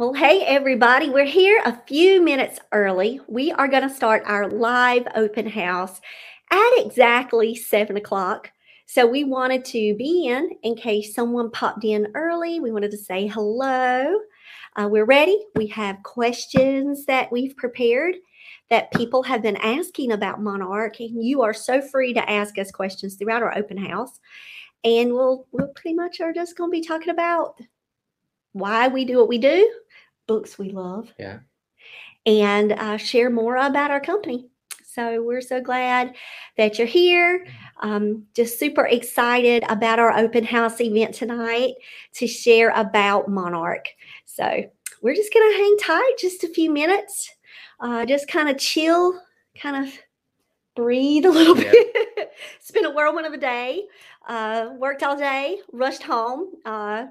Well, hey, everybody, we're here a few minutes early. We are going to start our live open house at exactly seven o'clock. So, we wanted to be in in case someone popped in early. We wanted to say hello. Uh, we're ready. We have questions that we've prepared that people have been asking about Monarch, and you are so free to ask us questions throughout our open house. And we'll, we'll pretty much are just going to be talking about why we do what we do, books we love. Yeah. And uh, share more about our company. So we're so glad that you're here. Um, just super excited about our open house event tonight to share about Monarch. So we're just going to hang tight just a few minutes, uh, just kind of chill, kind of breathe a little Yeah. bit. it's been a whirlwind of a day. Uh, worked all day, rushed home, uh,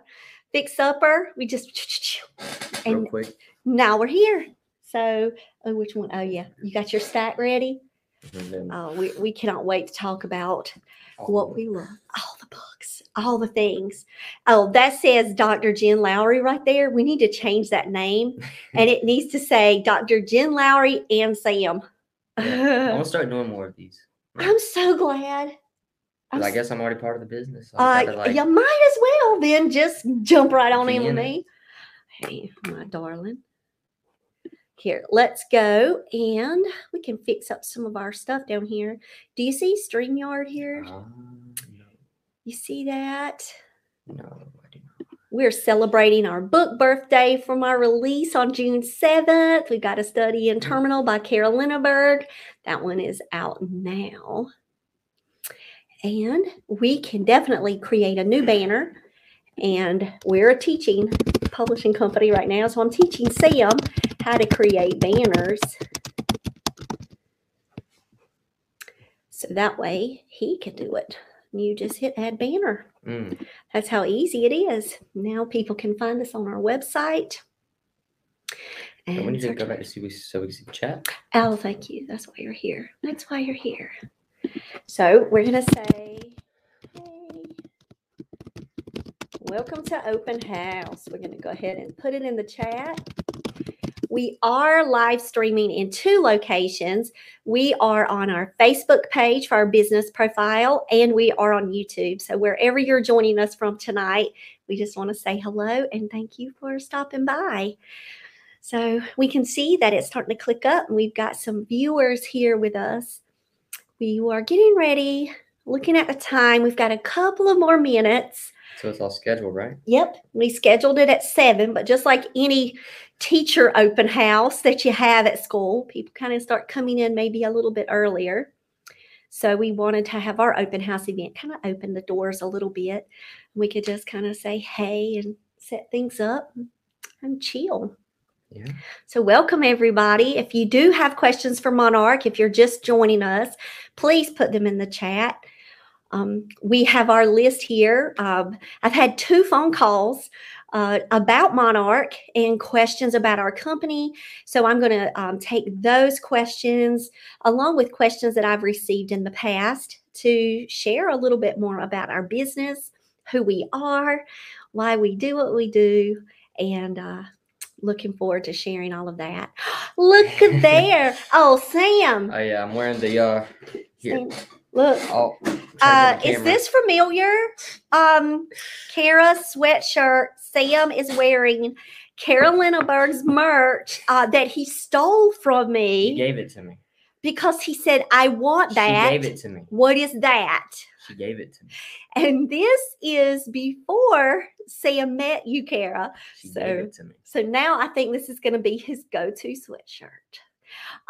fixed supper. We just Real and quick. now we're here. So, oh, which one? Oh, yeah. You got your stack ready? Then Oh, we, we cannot wait to talk about what we love. All the books, all the things. Oh, that says Dr. Jen Lowry right there. We need to change that name and it needs to say Dr. Jen Lowry and Sam. I'm gonna start doing more of these. I'm so glad. I s- guess I'm already part of the business. so Uh, like, you might as well then just jump right on in with me. Hey, my darling. Here, let's go and we can fix up some of our stuff down here. Do you see StreamYard here? uh, You see that? no, no, I do not. We're celebrating our book birthday from our release on June 7th. We've got a study in Terminal by Carol Berg. That one is out now. And we can definitely create a new banner. And we're a teaching publishing company right now. So I'm teaching Sam how to create banners. So that way he can do it. You just hit add banner. Mm, That's how easy it is. Now people can find us on our website. and to search- go back to see we so we can chat. Oh, thank you. That's why you're here. That's why you're here. So we're gonna say, hey, welcome to open house. We're gonna go ahead and put it in the chat. We are live streaming in two locations. We are on our Facebook page for our business profile, and we are on YouTube. So wherever you're joining us from tonight, we just want to say hello and thank you for stopping by. So we can see that it's starting to click up, and we've got some viewers here with us. We are getting ready, looking at the time. We've got a couple of more minutes. So it's all scheduled, right? Yep, we scheduled it at seven, but just like any teacher open house that you have at school, people kind of start coming in maybe a little bit earlier. So we wanted to have our open house event kind of open the doors a little bit. We could just kind of say hey and set things up and chill. Yeah. So, welcome everybody. If you do have questions for Monarch, if you're just joining us, please put them in the chat. Um, we have our list here. Um, I've had two phone calls uh, about Monarch and questions about our company. So, I'm going to um, take those questions along with questions that I've received in the past to share a little bit more about our business, who we are, why we do what we do, and uh, looking forward to sharing all of that. Look at there. Oh, Sam. Oh yeah, I'm wearing the uh here. Sam, Look. Oh, Uh, is this familiar? Um, Kara sweatshirt. Sam is wearing Carolina Berg's merch uh, that he stole from me. He gave it to me. because he said, I want that. She gave it to me. What is that? She gave it to me. And this is before Sam met you, Kara. She So- gave it to me. So now I think this is going to be his go to sweatshirt.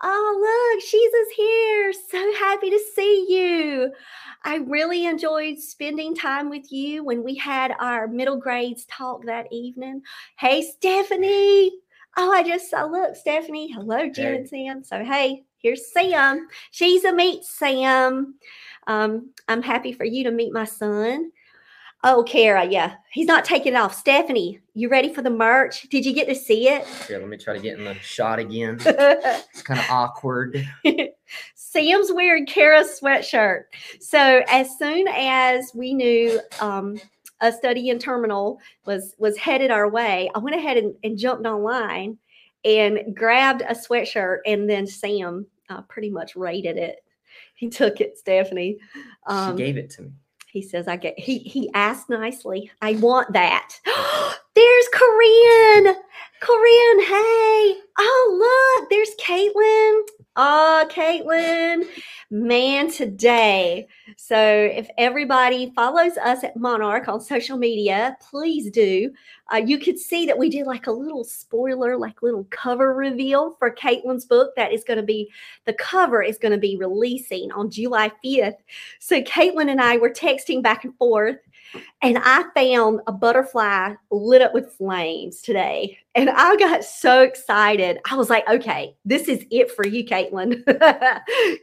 Oh, look, she's is here. So happy to see you. I really enjoyed spending time with you when we had our middle grades talk that evening. Hey, Stephanie. Oh, I just saw, look, Stephanie. Hello, Jen Hey. and Sam. So, hey, here's Sam. She's a meet Sam. Um, I'm happy for you to meet my son. Oh, Kara, yeah, he's not taking it off. Stephanie, you ready for the merch? Did you get to see it? Here, let me try to get in the shot again. It's kind of awkward. Sam's wearing Kara's sweatshirt. So as soon as we knew um, a study in terminal was was headed our way, I went ahead and, and jumped online and grabbed a sweatshirt, and then Sam uh, pretty much rated it. He took it, Stephanie. Um, she gave it to me. He says, "I get." He he asked nicely, "I want that." there's Corinne. Corinne, hey. Oh look, there's Caitlin. Oh, Caitlin. Man, today. So if everybody follows us at Monarch on social media, please do. Uh, you could see that we did like a little spoiler, like little cover reveal for Caitlin's book. That is going to be the cover is going to be releasing on July 5th. So Caitlin and I were texting back and forth and I found a butterfly lit up with flames today. And I got so excited. I was like, okay, this is it for you, Caitlin.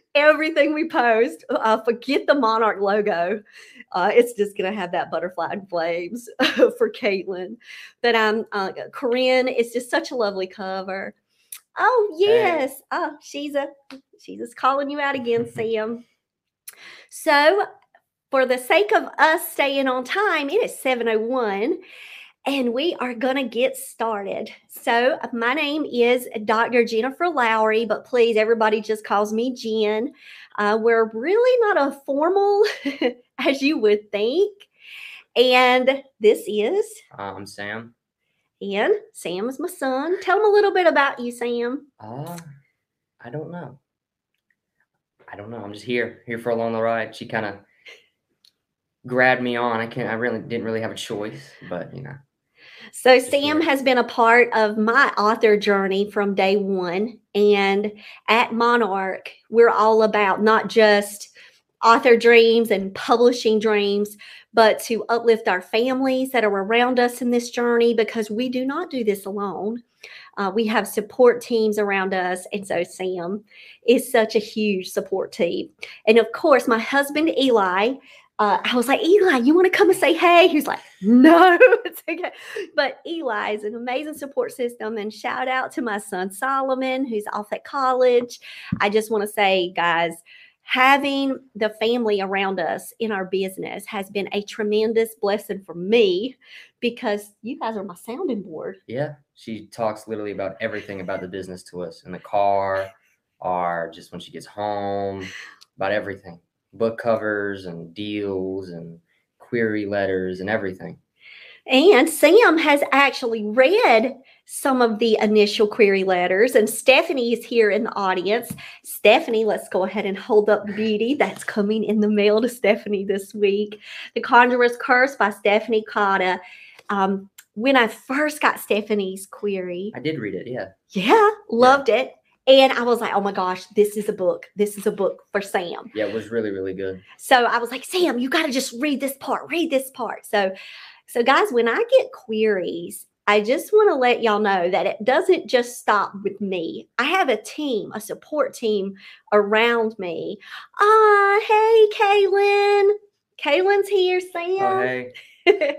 Everything we post, uh, forget the Monarch logo. Uh, it's just going to have that butterfly and flames for Caitlin. But um, uh, Corinne, it's just such a lovely cover. Oh, yes. Oh, she's a, she's just calling you out again, Sam. So for the sake of us staying on time, it is 701 and we are going to get started. So, my name is Dr. Jennifer Lowry, but please, everybody just calls me Jen. Uh, we're really not a formal as you would think. And this is. I'm Sam. And Sam is my son. Tell him a little bit about you, Sam. Uh, I don't know. I don't know. I'm just here, here for along the ride. She kind of grabbed me on. I can't. I really didn't really have a choice, but you know. So Sam has been a part of my author journey from day one, and at Monarch, we're all about not just author dreams and publishing dreams, but to uplift our families that are around us in this journey because we do not do this alone. Uh, we have support teams around us. And so Sam is such a huge support team. And of course, my husband, Eli, uh, I was like, Eli, you want to come and say hey? He's like, no, it's okay. But Eli is an amazing support system. And shout out to my son Solomon, who's off at college. I just want to say, guys, having the family around us in our business has been a tremendous blessing for me because you guys are my sounding board. Yeah. She talks literally about everything about the business to us in the car or just when she gets home, about everything book covers and deals and query letters and everything. And Sam has actually read some of the initial query letters, and Stephanie is here in the audience. Stephanie, let's go ahead and hold up beauty that's coming in the mail to Stephanie this week. The Conjurer's Curse by Stephanie Cotta. Um, when I first got Stephanie's query, I did read it. Yeah. Yeah, loved yeah. it. And I was like, oh my gosh, this is a book. This is a book for Sam. Yeah, it was really, really good. So I was like, Sam, you got to just read this part, read this part. So, so guys, when I get queries, I just want to let y'all know that it doesn't just stop with me. I have a team, a support team around me. Ah, hey, Kaylin. Kaylin's here, Sam. Oh, hey.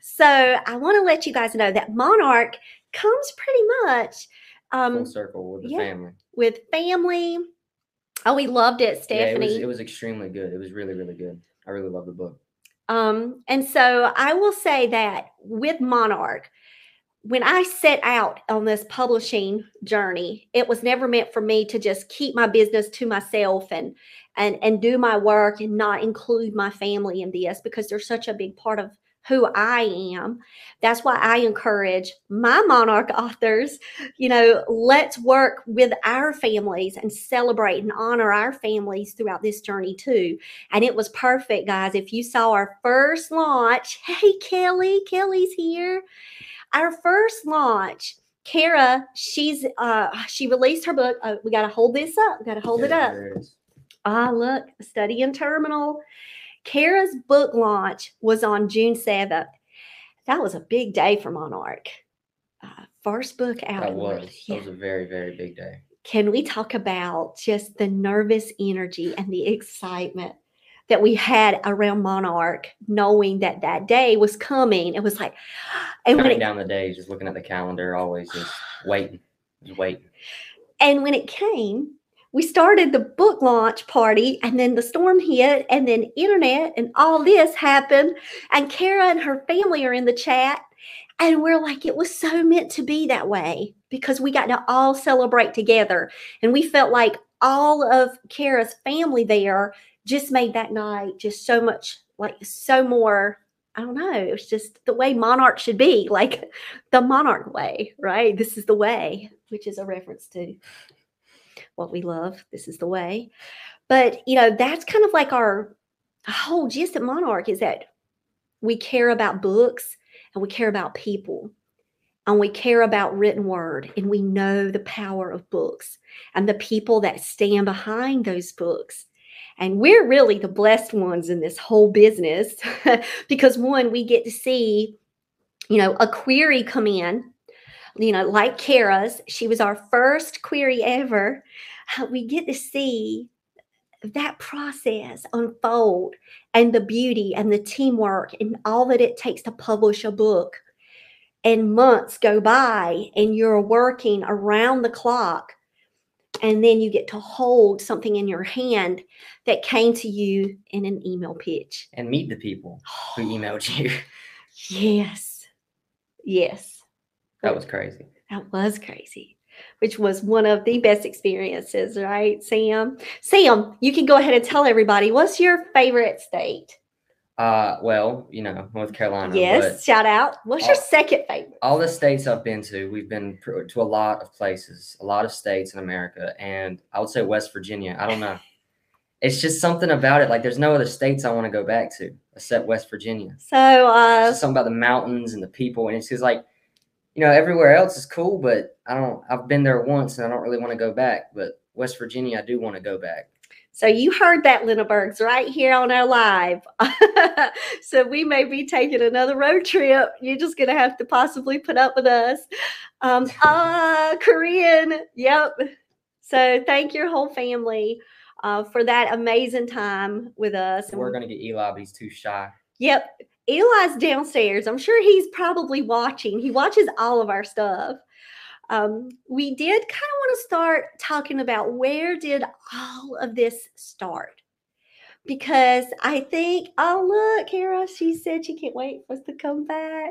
so I want to let you guys know that Monarch comes pretty much um, full circle with the yeah, family. With family. Oh, we loved it, Stephanie. Yeah, it, was, it was extremely good. It was really, really good. I really love the book. Um, and so I will say that with Monarch, when I set out on this publishing journey, it was never meant for me to just keep my business to myself and and and do my work and not include my family in this because they're such a big part of who I am. That's why I encourage my monarch authors, you know, let's work with our families and celebrate and honor our families throughout this journey too. And it was perfect, guys. If you saw our first launch, hey, Kelly, Kelly's here. Our first launch, Kara, she's uh she released her book. Uh, we got to hold this up. We got to hold it up. Ah, look, study in terminal. Kara's book launch was on June 7th. That was a big day for Monarch. Uh, first book out. That was. Yeah. That was a very, very big day. Can we talk about just the nervous energy and the excitement that we had around Monarch, knowing that that day was coming? It was like, and counting down the days, just looking at the calendar, always just waiting, just waiting. And when it came, we started the book launch party and then the storm hit and then internet and all this happened and Kara and her family are in the chat and we're like it was so meant to be that way because we got to all celebrate together and we felt like all of Kara's family there just made that night just so much like so more I don't know. It was just the way monarch should be, like the monarch way, right? This is the way, which is a reference to what we love. This is the way. But, you know, that's kind of like our whole gist at Monarch is that we care about books and we care about people and we care about written word and we know the power of books and the people that stand behind those books. And we're really the blessed ones in this whole business because one, we get to see, you know, a query come in you know, like Kara's, she was our first query ever. Uh, we get to see that process unfold and the beauty and the teamwork and all that it takes to publish a book. And months go by and you're working around the clock. And then you get to hold something in your hand that came to you in an email pitch. And meet the people who emailed you. Yes. Yes. That was crazy. That was crazy, which was one of the best experiences, right, Sam? Sam, you can go ahead and tell everybody what's your favorite state? Uh, well, you know, North Carolina. Yes, shout out. What's all, your second favorite? All the states I've been to, we've been to a lot of places, a lot of states in America, and I would say West Virginia. I don't know. it's just something about it. Like, there's no other states I want to go back to except West Virginia. So, uh, something about the mountains and the people, and it's just like you know, everywhere else is cool, but I don't. I've been there once, and I don't really want to go back. But West Virginia, I do want to go back. So you heard that, Linnebergs, right here on our live. so we may be taking another road trip. You're just gonna have to possibly put up with us. Um, uh, Corinne, yep. So thank your whole family uh, for that amazing time with us. We're gonna get Eli, but he's too shy. Yep. Eli's downstairs. I'm sure he's probably watching. He watches all of our stuff. Um, we did kind of want to start talking about where did all of this start? Because I think, oh look, Kara, she said she can't wait for us to come back.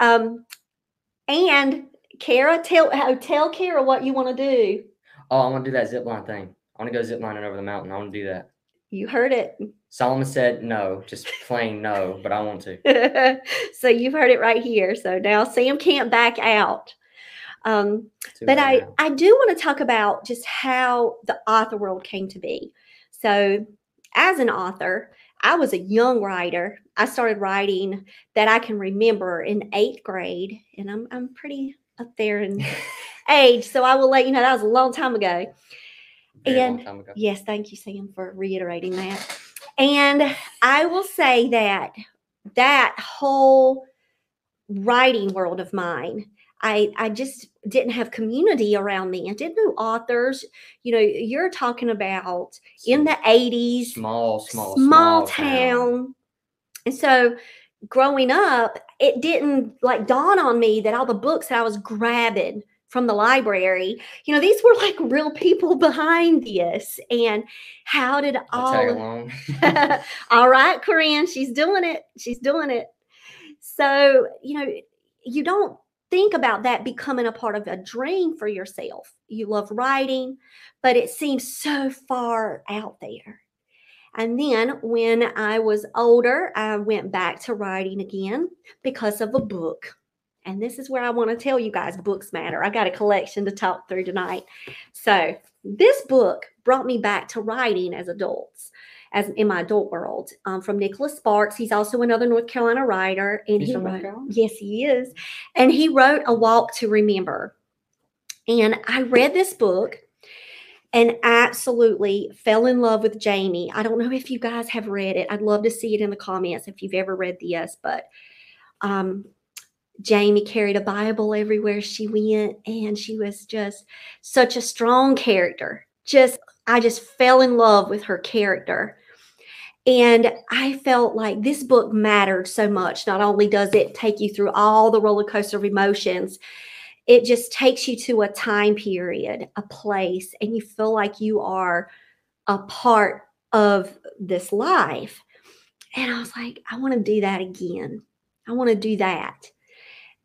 Um, and Kara, tell tell Kara what you want to do. Oh, I want to do that zip line thing. I want to go zip lining over the mountain. I want to do that. You heard it. Solomon said no, just plain no, but I want to. so you've heard it right here. So now Sam can't back out. Um, but I, now. I do want to talk about just how the author world came to be. So, as an author, I was a young writer. I started writing that I can remember in eighth grade, and I'm, I'm pretty up there in age. So I will let you know that was a long time ago. Very and yes, thank you, Sam, for reiterating that. And I will say that that whole writing world of mine, I I just didn't have community around me. I didn't know authors. You know, you're talking about in the 80s, small, small, small, small town. town. And so growing up, it didn't like dawn on me that all the books that I was grabbing from the library. You know, these were like real people behind this. And how did all all right, Corinne, she's doing it. She's doing it. So, you know, you don't think about that becoming a part of a dream for yourself. You love writing, but it seems so far out there. And then when I was older, I went back to writing again because of a book and this is where I want to tell you guys books matter. I got a collection to talk through tonight. So, this book brought me back to writing as adults, as in my adult world, um, from Nicholas Sparks. He's also another North Carolina writer. And He's he wrote, yes, he is. And he wrote A Walk to Remember. And I read this book and absolutely fell in love with Jamie. I don't know if you guys have read it. I'd love to see it in the comments if you've ever read this, but um, Jamie carried a Bible everywhere she went, and she was just such a strong character. Just, I just fell in love with her character. And I felt like this book mattered so much. Not only does it take you through all the roller coaster of emotions, it just takes you to a time period, a place, and you feel like you are a part of this life. And I was like, I want to do that again. I want to do that.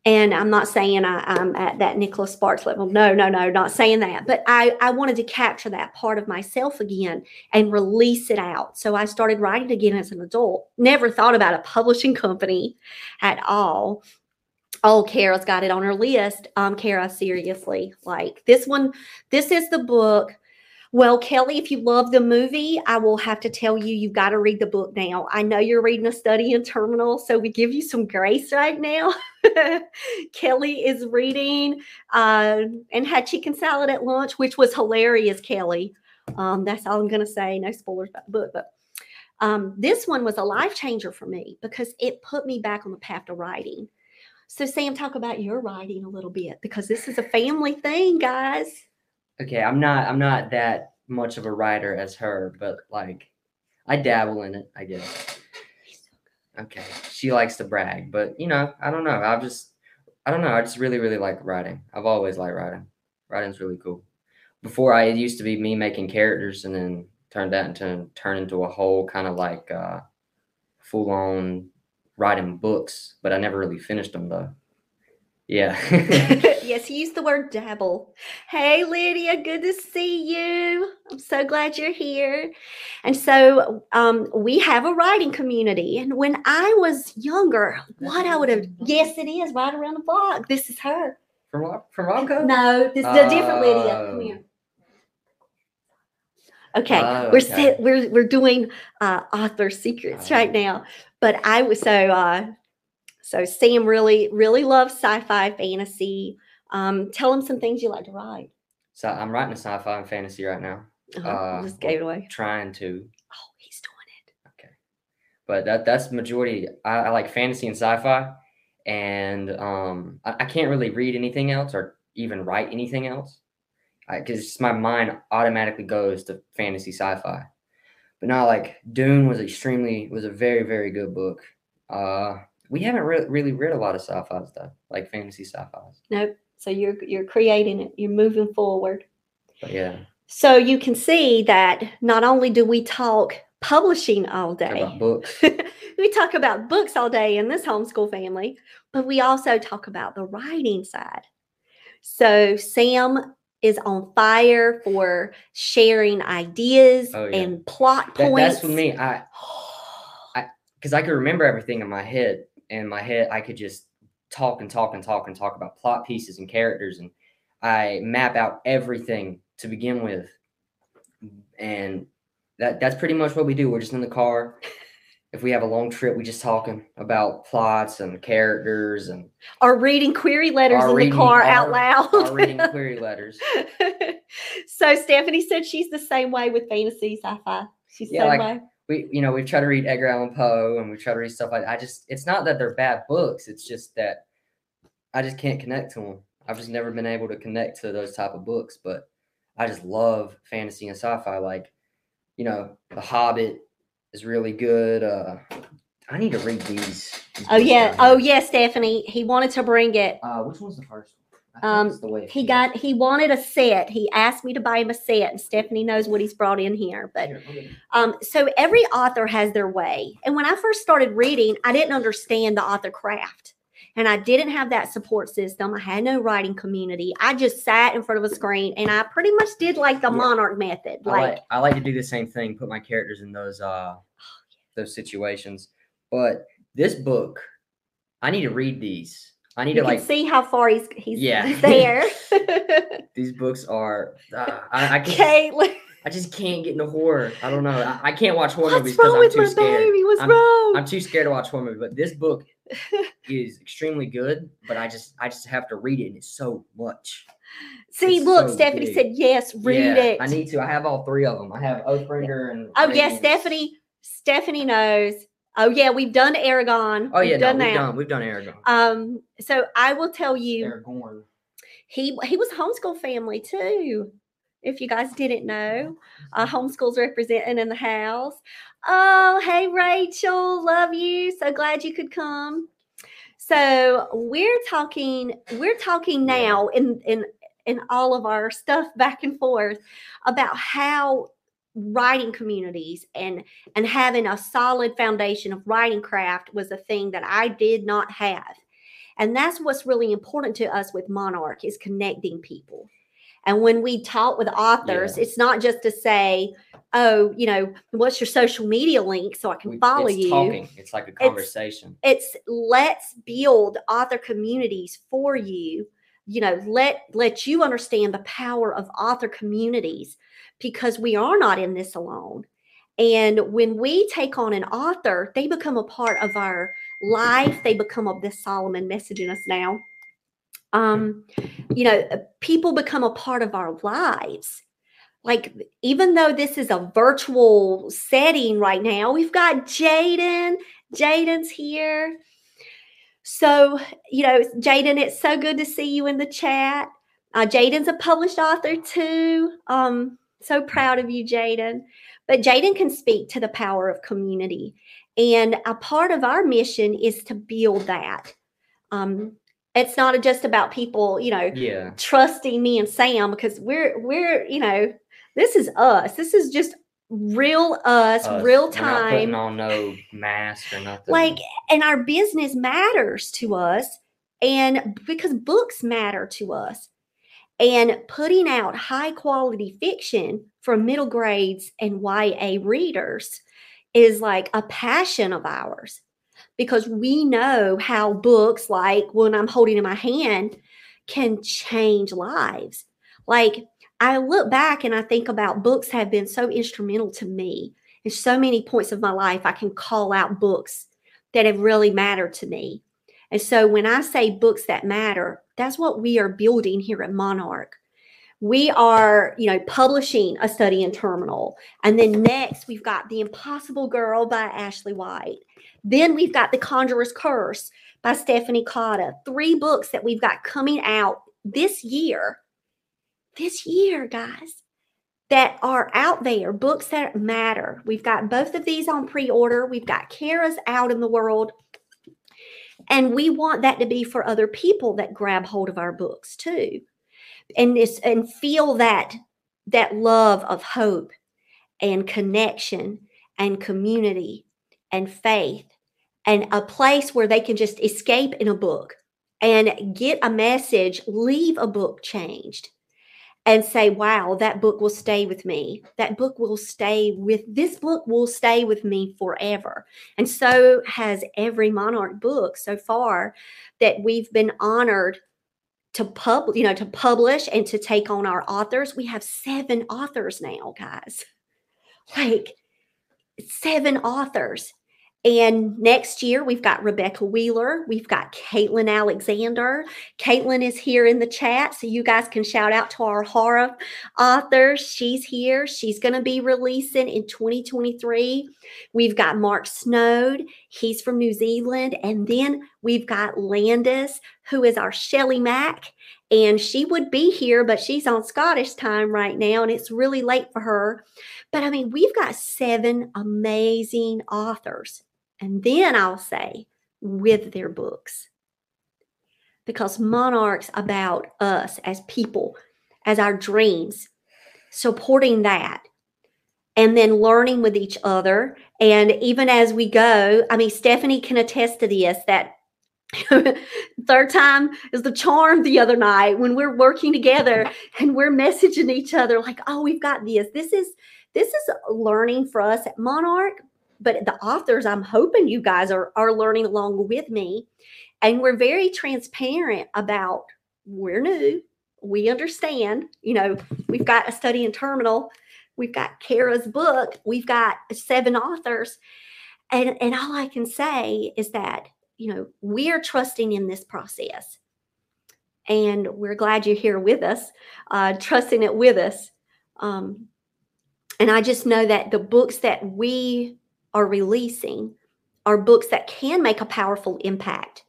And I'm not saying I, am at that Nicholas Sparks level. No, no, no, not saying that. But I, I wanted to capture that part of myself again and release it out. So I started writing again as an adult. Never thought about a publishing company at all. Oh, Kara's got it on her list. Um, Kara, seriously, like this one, this is the book well, Kelly, if you love the movie, I will have to tell you, you've got to read the book now. I know you're reading a study in terminal, so we give you some grace right now. Kelly is reading uh, and had chicken salad at lunch, which was hilarious, Kelly. Um, that's all I'm going to say. No spoilers about the book, but um, this one was a life changer for me because it put me back on the path to writing. So, Sam, talk about your writing a little bit because this is a family thing, guys okay, I'm not I'm not that much of a writer as her, but like I dabble in it, I guess. Okay. She likes to brag, but you know, I don't know. I've just I don't know. I just really, really like writing. I've always liked writing. Writing's really cool. Before I it used to be me making characters and then turned that into turn into a whole kind of like uh full on writing books, but I never really finished them though. Yeah. yes, he used the word dabble. Hey, Lydia, good to see you. I'm so glad you're here. And so um, we have a writing community. And when I was younger, what I would have, yes, it is right around the block. This is her. From, from Romco? No, this is a different Lydia. Come here. Okay, oh, we're okay. we're we're doing uh, author secrets oh. right now, but I was so uh, so Sam really, really loves sci-fi fantasy. Um, tell him some things you like to write. So I'm writing a sci-fi and fantasy right now. Uh-huh. Uh, just gave it away. Trying to. Oh, he's doing it. Okay, but that that's majority. I, I like fantasy and sci-fi, and um, I, I, can't really read anything else or even write anything else because my mind automatically goes to fantasy sci-fi. But now, like Dune was extremely was a very very good book. Uh, we haven't re- really read a lot of sci-fi stuff, like fantasy sci-fi. Nope. So you're you're creating it. You're moving forward. But yeah. So you can see that not only do we talk publishing all day, about books. we talk about books all day in this homeschool family, but we also talk about the writing side. So Sam is on fire for sharing ideas oh, yeah. and plot that, points. That's for me. I, I, because I can remember everything in my head, in my head, I could just talk and talk and talk and talk about plot pieces and characters, and I map out everything to begin with, and that that's pretty much what we do. We're just in the car. If we have a long trip, we just talking about plots and characters and are reading query letters in reading, the car out loud. are reading query letters. so Stephanie said she's the same way with fantasy sci-fi. She's the same like, way we you know we've tried to read Edgar Allan Poe and we try to read stuff like that. I just it's not that they're bad books. It's just that I just can't connect to them. I've just never been able to connect to those type of books. But I just love fantasy and sci-fi. Like you know, The Hobbit is really good. Uh, I need to read these. these oh yeah, oh yeah, Stephanie. He wanted to bring it. Uh, which one's the first? Um, he got he wanted a set. He asked me to buy him a set, and Stephanie knows what he's brought in here. But um, so every author has their way. And when I first started reading, I didn't understand the author craft. And I didn't have that support system. I had no writing community. I just sat in front of a screen and I pretty much did like the yeah. monarch method. Like I, like I like to do the same thing, put my characters in those uh oh, those situations. But this book, I need to read these I need you to like see how far he's he's yeah. there. These books are uh, I, I can't. Caitlin. I just can't get into horror. I don't know. I, I can't watch horror What's movies because I'm too scared. Baby? What's I'm, wrong? I'm too scared to watch horror movies. But this book is extremely good. But I just I just have to read it, and it's so much. See, it's look, so Stephanie big. said yes. Read yeah, it. I need to. I have all three of them. I have Oathbringer and. Oh yes, yeah, Stephanie. Stephanie knows. Oh yeah, we've done Eragon. Oh yeah, we've no, done we've that. done we've done Eragon. Um, so I will tell you, Aragorn. He he was homeschool family too. If you guys didn't know, uh, homeschool's representing in the house. Oh, hey Rachel, love you. So glad you could come. So we're talking, we're talking now in in in all of our stuff back and forth about how writing communities and and having a solid foundation of writing craft was a thing that I did not have. And that's what's really important to us with Monarch is connecting people. And when we talk with authors, Yeah. it's not just to say, oh, you know, what's your social media link so I can We- follow it's you talking. It's like a conversation. it's let's build author communities for you you know let let you understand the power of author communities because we are not in this alone and when we take on an author they become a part of our life they become of this solomon messaging us now um you know people become a part of our lives like even though this is a virtual setting right now we've got jaden Jaden's here. So, you know, Jaden, it's so good to see you in the chat. Uh, Jaden's a published author too. Um, so proud of you, Jaden. But Jaden can speak to the power of community. And a part of our mission is to build that. Um, it's not just about people, you know, Yeah. trusting me and Sam because we're we're, you know, this is us. This is just real us, us. real We're not putting time on no mask or nothing. like and our business matters to us and because books matter to us and putting out high quality fiction for middle grades and YA readers is like a passion of ours because we know how books like when I'm holding in my hand can change lives like I look back and I think about books have been so instrumental to me in so many points of my life. I can call out books that have really mattered to me. And so when I say books that matter, that's what we are building here at Monarch. We are, you know, publishing a study in terminal. And then next we've got The Impossible Girl by Ashley White. Then we've got The Conjurer's Curse by Stephanie Cotta. Three books that we've got coming out this year. This year, guys that are out there, books that matter. We've got both of these on pre order. We've got Kara's out in the world. And we want that to be for other people that grab hold of our books too. And this and feel that that love of hope and connection and community and faith and a place where they can just escape in a book and get a message, leave a book changed and say, wow, that book will stay with me. That book will stay with this book will stay with me forever. And so has every Monarch book so far that we've been honored to pub, you know, to publish and to take on our authors. We have seven authors now, guys. Like seven authors. And next year, we've got Rebecca Wheeler. We've got Caitlin Alexander. Caitlin is here in the chat, so you guys can shout out to our horror authors. She's here. She's going to be releasing in 2023. We've got Mark Snowd. He's from New Zealand. And then we've got Landis, who is our Shelly Mack. And she would be here, but she's on Scottish time right now, and it's really late for her. But I mean, we've got seven amazing authors. And then I'll say, with their books. Because Monarch's about us as people, as our dreams, supporting that, and then learning with each other. And even as we go, I mean, Stephanie can attest to this that third time is the charm the other night when we're working together and we're messaging each other like, oh, we've got this. This is this is learning for us at Monarch, but the authors, I'm hoping you guys are, are learning along with me. And we're very transparent about we're new. We understand, you know, we've got a study in terminal, we've got Kara's book, we've got seven authors. And, and all I can say is that, you know, we are trusting in this process. And we're glad you're here with us, uh, trusting it with us. Um, and I just know that the books that we are releasing are books that can make a powerful impact.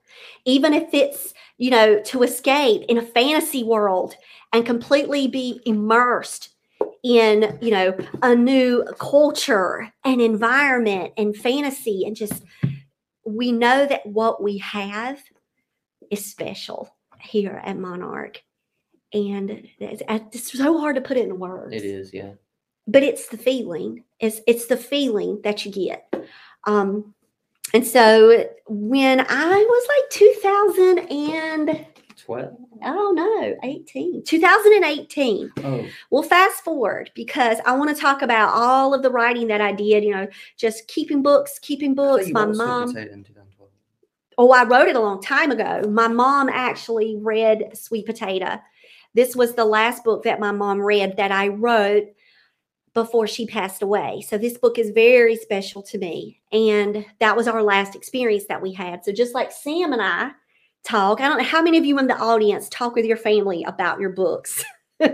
Even if it's, you know, to escape in a fantasy world and completely be immersed in, you know, a new culture and environment and fantasy and just we know that what we have is special here at Monarch. And it's, it's so hard to put it in words. It is, yeah. But it's the feeling. It's it's the feeling that you get. Um, and so when I was like 2000 and Twelve. oh no, 18, 2018. Oh, Well, fast forward because I want to talk about all of the writing that I did, you know, just keeping books, keeping books. My mom, Potato in 2012. oh, I wrote it a long time ago. My mom actually read Sweet Potato. This was the last book that my mom read that I wrote before she passed away. So this book is very special to me. And that was our last experience that we had. So just like Sam and I talk, I don't know how many of you in the audience talk with your family about your books.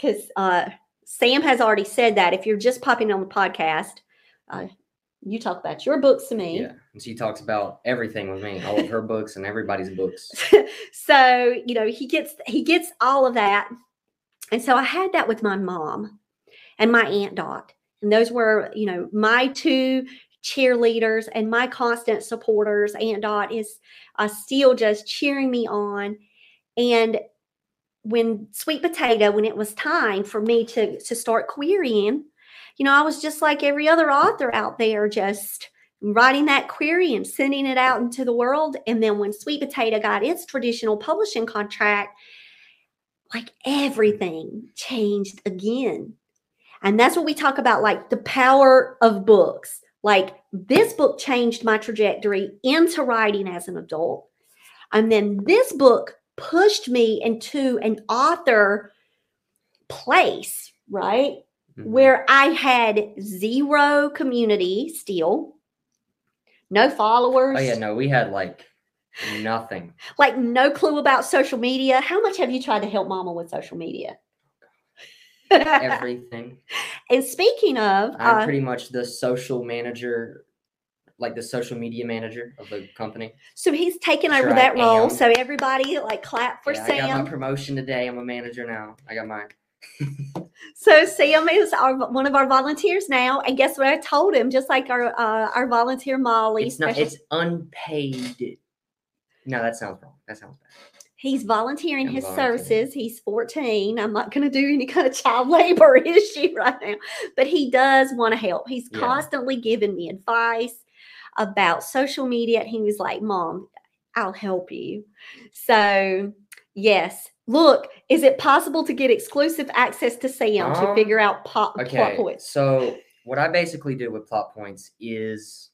Because uh, Sam has already said that if you're just popping on the podcast, uh, you talk about your books to me. Yeah, and she talks about everything with me, all of her books and everybody's books. so you know he gets he gets all of that and so i had that with my mom and my aunt dot and those were you know my two cheerleaders and my constant supporters aunt dot is uh, still just cheering me on and when sweet potato when it was time for me to to start querying you know i was just like every other author out there just writing that query and sending it out into the world. And then when Sweet Potato got its traditional publishing contract, like everything changed again. And that's what we talk about like the power of books. Like this book changed my trajectory into writing as an adult. And then this book pushed me into an author place, right? Mhm. where I had zero community still, no followers, Oh yeah, no, we had like nothing. like no clue about social media. How much have you tried to help mama with social media? Everything. and speaking of, I'm uh, pretty much the social manager, like the social media manager of the company. so he's taken Sure over I that role. am. So everybody like clap for Yeah, I got Sam. my promotion today. I'm a manager now. I got mine. So Sam is our one of our volunteers now, and guess what I told him? Just like our uh, our volunteer Molly, it's not special- it's unpaid. No, that sounds wrong. That sounds bad. He's volunteering his volunteering. services. He's 14. I'm not going to do any kind of child labor issue right now, but he does want to help. He's Yeah. constantly giving me advice about social media. And he was like, Mom, I'll help you. So, yes. Look, is it possible to get exclusive access to Sam to Um, figure out pop, plot Okay, points? so what I basically do with plot points is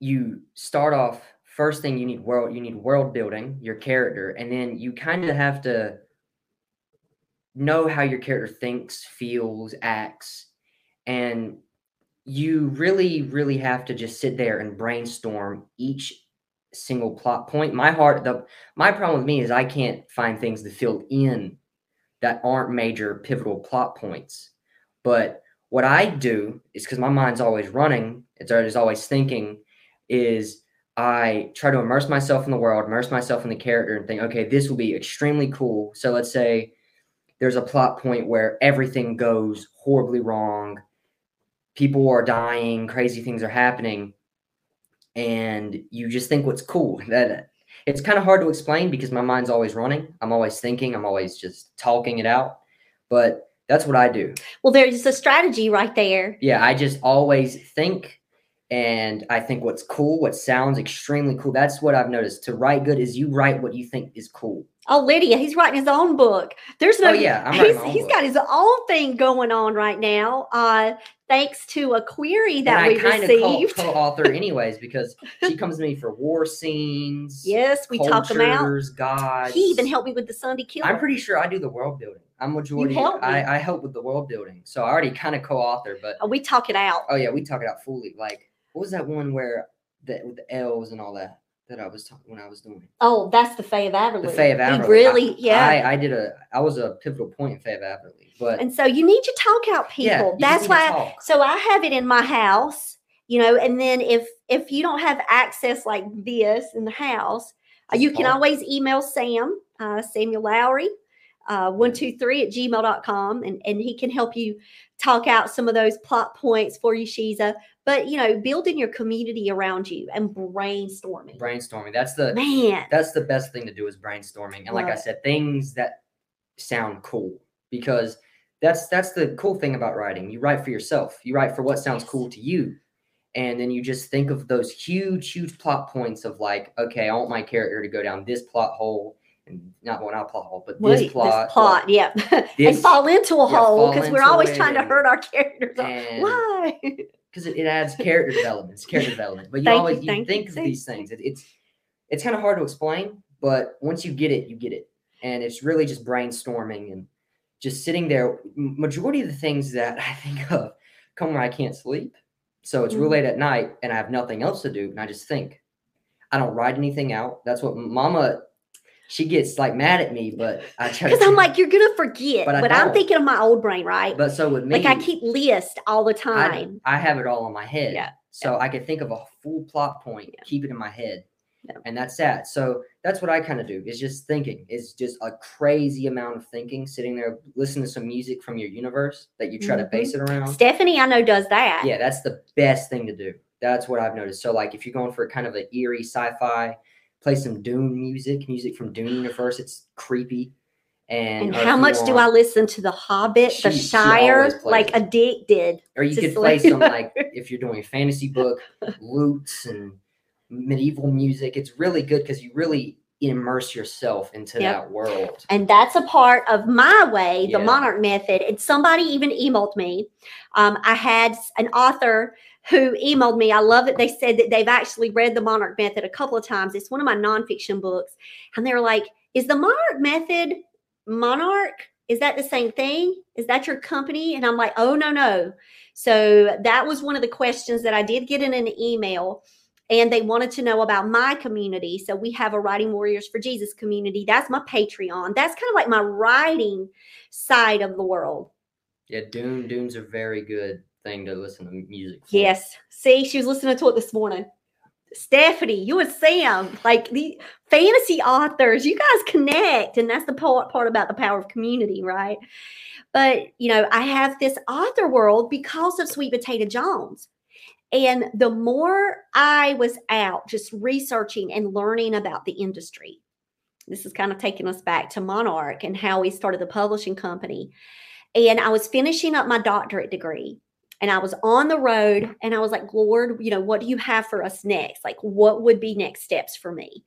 you start off first thing you need world you need world building your character and then you kind of have to know how your character thinks feels acts and you really really have to just sit there and brainstorm each single plot point. My heart the my problem with me is i can't find things to fill in that aren't major pivotal plot points. But what i do is because my mind's always running it's always thinking is i try to immerse myself in the world immerse myself in the character and think okay this will be extremely cool. So let's say there's a plot point where everything goes horribly wrong. People are dying crazy things are happening and you just think what's cool. That it's kind of hard to explain because my mind's always running. I'm always thinking i'm always just talking it out but that's what i do. Well, there's a strategy right there. yeah i just always think and i think what's cool what sounds extremely cool that's what i've noticed to write good is you write what you think is cool Oh, Lydia, he's writing his own book. There's no oh yeah i'm he's, he's book. got his own thing going on right now uh thanks to a query that I we kind of received co-author anyways because she comes to me for war scenes yes we talk them out gods he even helped me with the sunday killer I'm pretty sure I do the world building. I'm majority. I, I help with the world building, so I already kind of co-author. But Uh, we talk it out oh yeah, we talk it out fully. Like what was that one where the with the elves and all that that I was talking when I was doing it? oh that's the fae of Averly. the Fae of Averly. really I, yeah I, I did a. I was a pivotal point in Fae of Averly, but and so you need to talk out people just that's why so i have it in my house you know and then if if you don't have access like this in the house uh, Just you can always email sam uh, samuel lowry uh, 123 at gmail.com and, and he can help you talk out some of those plot points for you shiza but you know, building your community around you and brainstorming. Brainstorming. That's the Man, that's the best thing to do is brainstorming. And like I it. said, things that sound cool because that's that's the cool thing about writing. You write for yourself. You write for what sounds Yes. cool to you. And then you just think of those huge, huge plot points of like, okay, I want my character to go down this plot hole and not well, not plot hole, but wait, this plot. this plot, yeah, and fall into a yeah, hole because we're always trying to hurt our characters. Why? because it, it adds character development. It's character development. But you Thank always you you, think of these things. It, it's it's kind of hard to explain, but once you get it, you get it, and it's really just brainstorming and just sitting there. Majority of the things that I think of come when I can't sleep. So it's real Mhm. late at night, and I have nothing else to do, and I just think. I don't write anything out. That's what Mama. She gets like mad at me, but I try. Because I'm like, you're gonna forget. But I But, I'm thinking of my old brain, right? But so with me, like I keep list all the time. I have it all in my head. Yeah, So I could think of a full plot point, Yeah. keep it in my head. Yeah. And that's that. So that's what I kind of do is just thinking. It's just a crazy amount of thinking, sitting there, listening to some music from your universe that you try to Mhm. base it around. Stephanie, I know does that. Yeah, that's the best thing to do. That's what I've noticed. So like if you're going for kind of an eerie sci-fi, play some Dune music, music from Dune universe. It's creepy. And, And how much do I listen to The Hobbit, She- The Shire, like it. addicted? or you could play some like if you're doing a fantasy book lutes and medieval music it's really good because you really immerse yourself into Yep. that world And that's a part of my way, the Yeah. Monarch Method. And somebody even emailed me. Um, I had an author who emailed me. I love it. They said that they've actually read the Monarch Method a couple of times. It's one of my nonfiction books. And they're like, Is the Monarch Method Monarch? Is that the same thing? Is that your company? And I'm like, Oh, no, no. So that was one of the questions that I did get in an email. And they wanted to know about my community. So we have a Writing Warriors for Jesus community. That's my Patreon. That's kind of like my writing side of the world. yeah dune dune's are very good thing to listen to music for. Yes. See, she was listening to it this morning. Stephanie, you and Sam, like the fantasy authors, you guys connect. And that's the part, part about the power of community, right? But, you know, I have this author world because of Sweet Potato Jones. And the more I was out just researching and learning about the industry, this is kind of taking us back to Monarch and how we started the publishing company. And I was finishing up my doctorate degree and I was on the road and I was like, Lord, you know, what do you have for us next? Like, what would be next steps for me?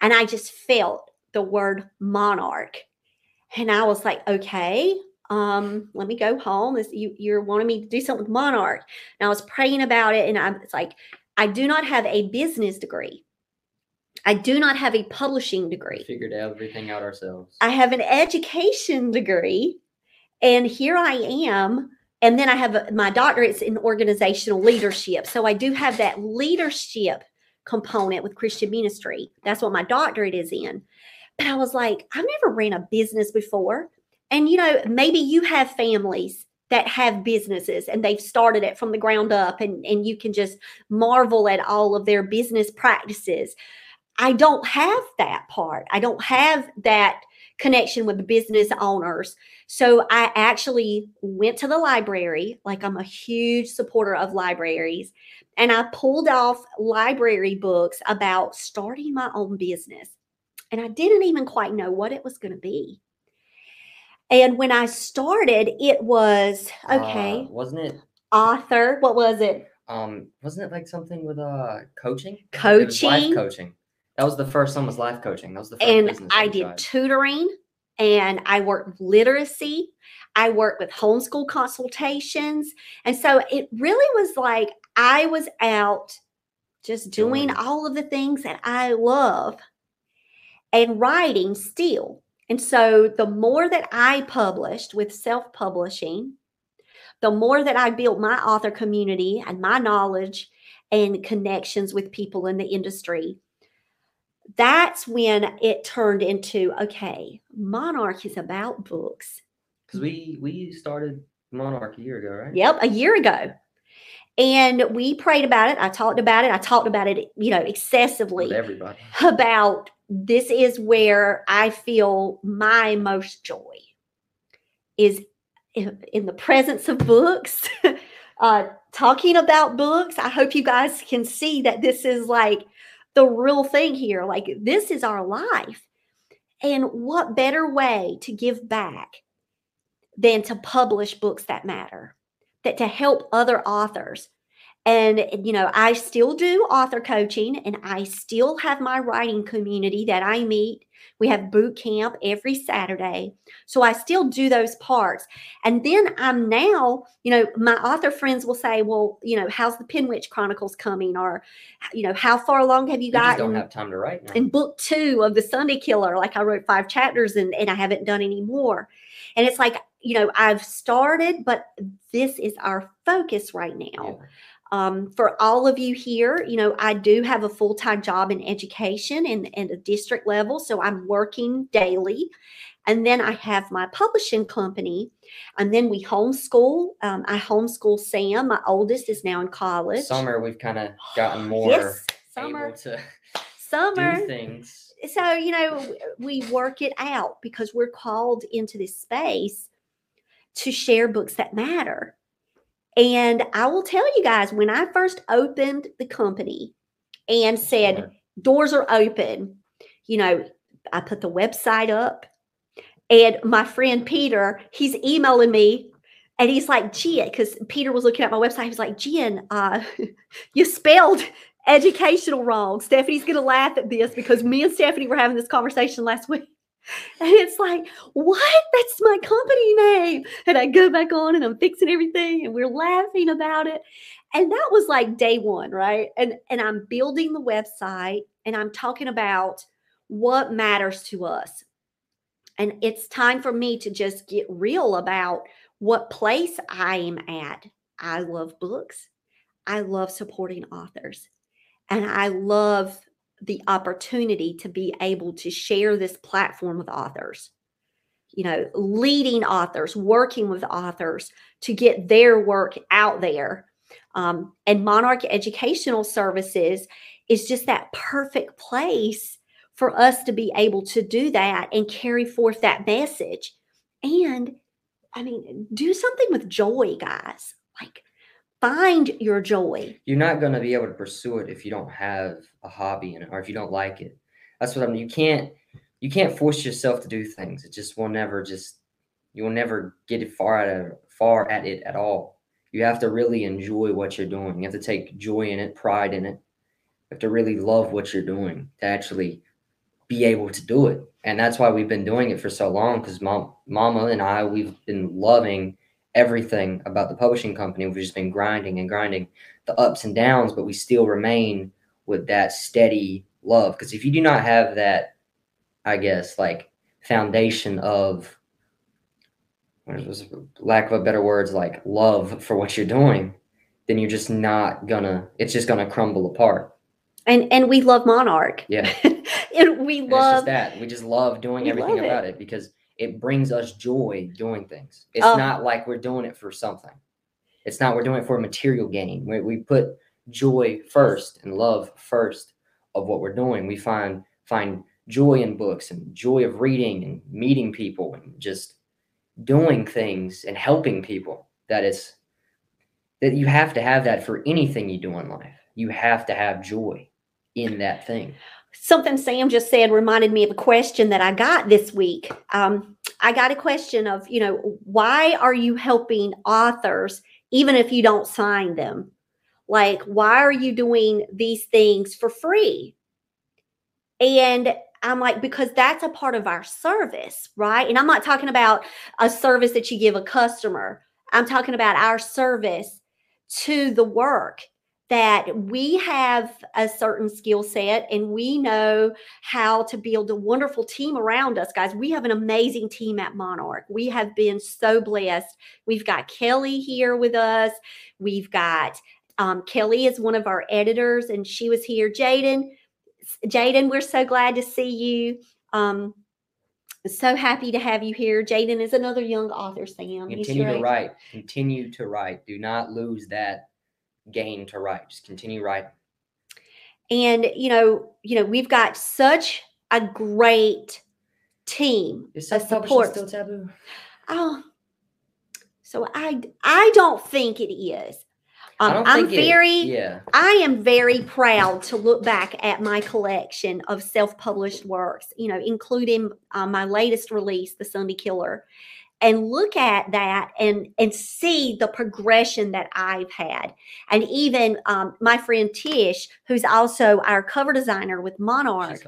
And I just felt the word monarch. And I was like, okay, um, let me go home. This, you, you're wanting me to do something with monarch. And I was praying about it. And I was like, I do not have a business degree. I do not have a publishing degree. figured everything out ourselves I have an education degree, and here I am. And then I have my doctorate's in organizational leadership. So I do have that leadership component with Christian ministry. That's what my doctorate is in. But I was like, I've never ran a business before. And, you know, maybe you have families that have businesses and they've started it from the ground up, and, and you can just marvel at all of their business practices. I don't have that part. I don't have that connection with the business owners. So I actually went to the library, like I'm a huge supporter of libraries, and I pulled off library books about starting my own business. And I didn't even quite know what it was going to be. And when I started, it was okay, Uh, wasn't it author, what was it? um wasn't it like something with uh coaching was life Coaching. That was the first one was life coaching that was the first and business I did tried. tutoring and I worked literacy. I worked with homeschool consultations. And so it really was like I was out just doing Doing. all of the things that I love and writing still. And so the more that I published with self publishing, the more that I built my author community and my knowledge and connections with people in the industry, that's when it turned into okay, Monarch is about books. because we we started monarch a year ago right Yep, a year ago. And we prayed about it. I talked about it. I talked about it, you know, with excessively everybody about this is where I feel my most joy is in, in the presence of books, uh, talking about books. I hope you guys can see that this is like the real thing here. Like, this is our life. And what better way to give back than to publish books that matter, that to help other authors? And, you know, I still do author coaching and I still have my writing community that I meet. We have boot camp every Saturday. So I still do those parts. And then I'm now, you know, my author friends will say, well, you know, how's the Penwitch Chronicles coming? Or, you know, how far along have you You gotten? don't have time to write now. in book two of the Sunday Killer, like I wrote five chapters and, and I haven't done any more. And it's like, you know, I've started, but this is our focus right now. Yeah. Um, for all of you here, you know, I do have a full time job in education and, and a district level. So I'm working daily. And then I have my publishing company. And then we homeschool. Um, I homeschool Sam. My oldest is now in college. Summer, we've kind of gotten more yes, summer. able to Summer. do things. so you know we work it out because we're called into this space to share books that matter and i will tell you guys when i first opened the company and said Summer. doors are open you know i put the website up and my friend peter he's emailing me and he's like jen because peter was looking at my website He's like jen uh, you spelled educational wrong stephanie's gonna laugh at this because me and stephanie were having this conversation last week and it's like what? That's my company name. And i go back on and i'm fixing everything and we're laughing about it. And that was like day one right? And and i'm building the website and i'm talking about what matters to us. And it's time for me to just get real about what place i am at. I love books. I love supporting authors. And i love the opportunity to be able to share this platform with authors. You know leading authors working with authors to get their work out there. Um, and monarch educational services is just that perfect place for us to be able to do that and carry forth that message. And i mean do something with joy guys. Like find your joy You're not going to be able to pursue it if you don't have a hobby in it or if you don't like it. That's what I mean. You can't you can't force yourself to do things. It just will never just you will never get it far at far at it at all. You have to really enjoy what you're doing. You have to take joy in it, pride in it. You have to really love what you're doing to actually be able to do it. And that's why we've been doing it for so long because mom, mama and I, we've been loving everything about the publishing company. We've just been grinding and grinding the ups and downs, but we still remain with that steady love. Because if you do not have that, I guess, like foundation of, was lack of a better words, like love for what you're doing, then you're just not gonna. It's just gonna crumble apart. and and we love monarch Yeah. and we And love that we just love doing everything love it. about it because it brings us joy doing things. It's Oh. not like we're doing it for something. It's not we're doing it for a material gain. We, we put joy first and love first of what we're doing. We find find joy in books and joy of reading and meeting people and just doing things and helping people. That is that you have to have that for anything you do in life. You have to have joy in that thing. Something Sam just said reminded me of a question that I got this week. Um, I got a question of, you know, why are you helping authors even if you don't sign them? Like, why are you doing these things for free? And I'm like, because that's a part of our service, right? And I'm not talking about a service that you give a customer, I'm talking about our service to the work that we have a certain skill set and we know how to build a wonderful team around us guys. We have an amazing team at monarch. We have been so blessed. We've got kelly here with us. We've got um, kelly is one of our editors and she was here. Jaden jaden we're so glad to see you. Um, so happy to have you here. Jaden is another young author sam. Continue to write. Continue to write. Do not lose that gain to write. Just continue writing. and you know you know we've got such a great team Is of self-publishing support still taboo? oh so i i don't think it is I Um, don't I'm think it- very, yeah. I am very proud to look back at my collection of self-published works, you know, including uh, my latest release, The Sunday Killer, and look at that and and see the progression that I've had. And even um, my friend Tish, who's also our cover designer with Monarch,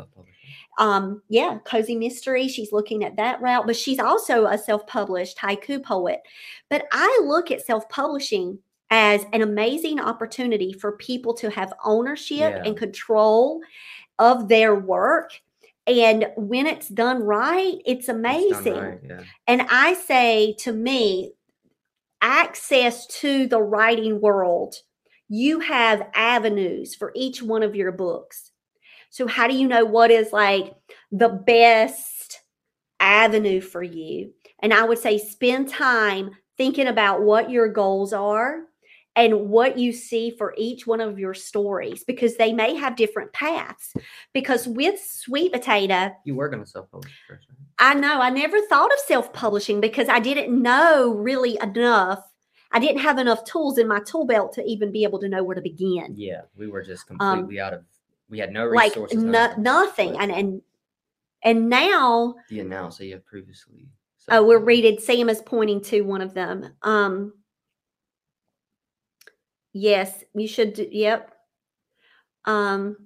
um yeah cozy mystery she's looking at that route but she's also a self-published haiku poet but i look at self-publishing as an amazing opportunity for people to have ownership Yeah. and control of their work and when it's done right it's amazing right, yeah. and I say to me, access to the writing world, you have avenues for each one of your books. So, how do you know what is like the best avenue for you? And I would say spend time thinking about what your goals are and what you see for each one of your stories because they may have different paths. Because with Sweet Potato, You were gonna self-publish? I know. I never thought of self publishing because I didn't know really enough. I didn't have enough tools in my tool belt to even be able to know where to begin. Yeah, we were just Um, completely out of. We had no Like resources. no, nothing. And and and now, the that you have previously. oh, we're reading. Sam is pointing to one of them. Um, yes, you should. Do, yep. Um,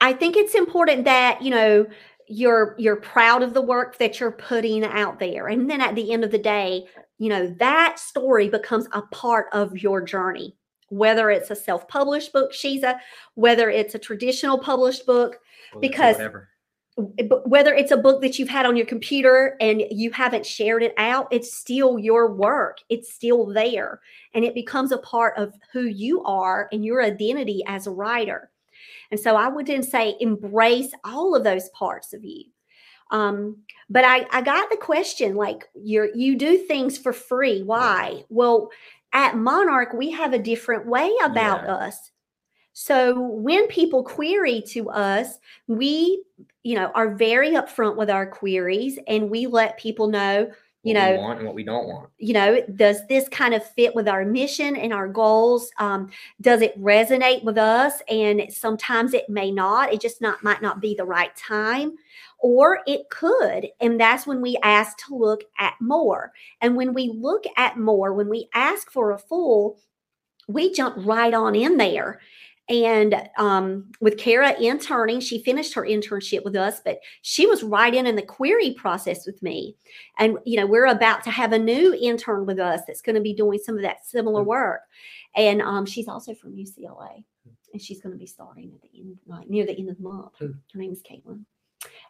I think it's important that you know you're you're proud of the work that you're putting out there and then at the end of the day you know that story becomes a part of your journey whether it's a self-published book Shiza, whether it's a traditional published book Well, because- whatever. Whether it's a book that you've had on your computer and you haven't shared it out it's still your work. It's still there. And it becomes a part of who you are and your identity as a writer. And so i would then say embrace all of those parts of you. Um, but I, I got the question like you're you do things for free. Why? Well at monarch we have a different way about Yeah. us so when people query to us we you know are very upfront with our queries and we let people know you What we know want and what we don't want. you know does this kind of fit with our mission and our goals? Um, does it resonate with us? And sometimes it may not. It just not might not be the right time. Or it could and that's when we ask to look at more. And when we look at more when we ask for a full we jump right on in there and um, with Kara interning, she finished her internship with us, but she was right in in the query process with me. And you know, we're about to have a new intern with us that's going to be doing some of that similar Mm. work. And um, she's also from UCLA, and she's going to be starting at the end, like near the end of the month. Her name is Caitlin,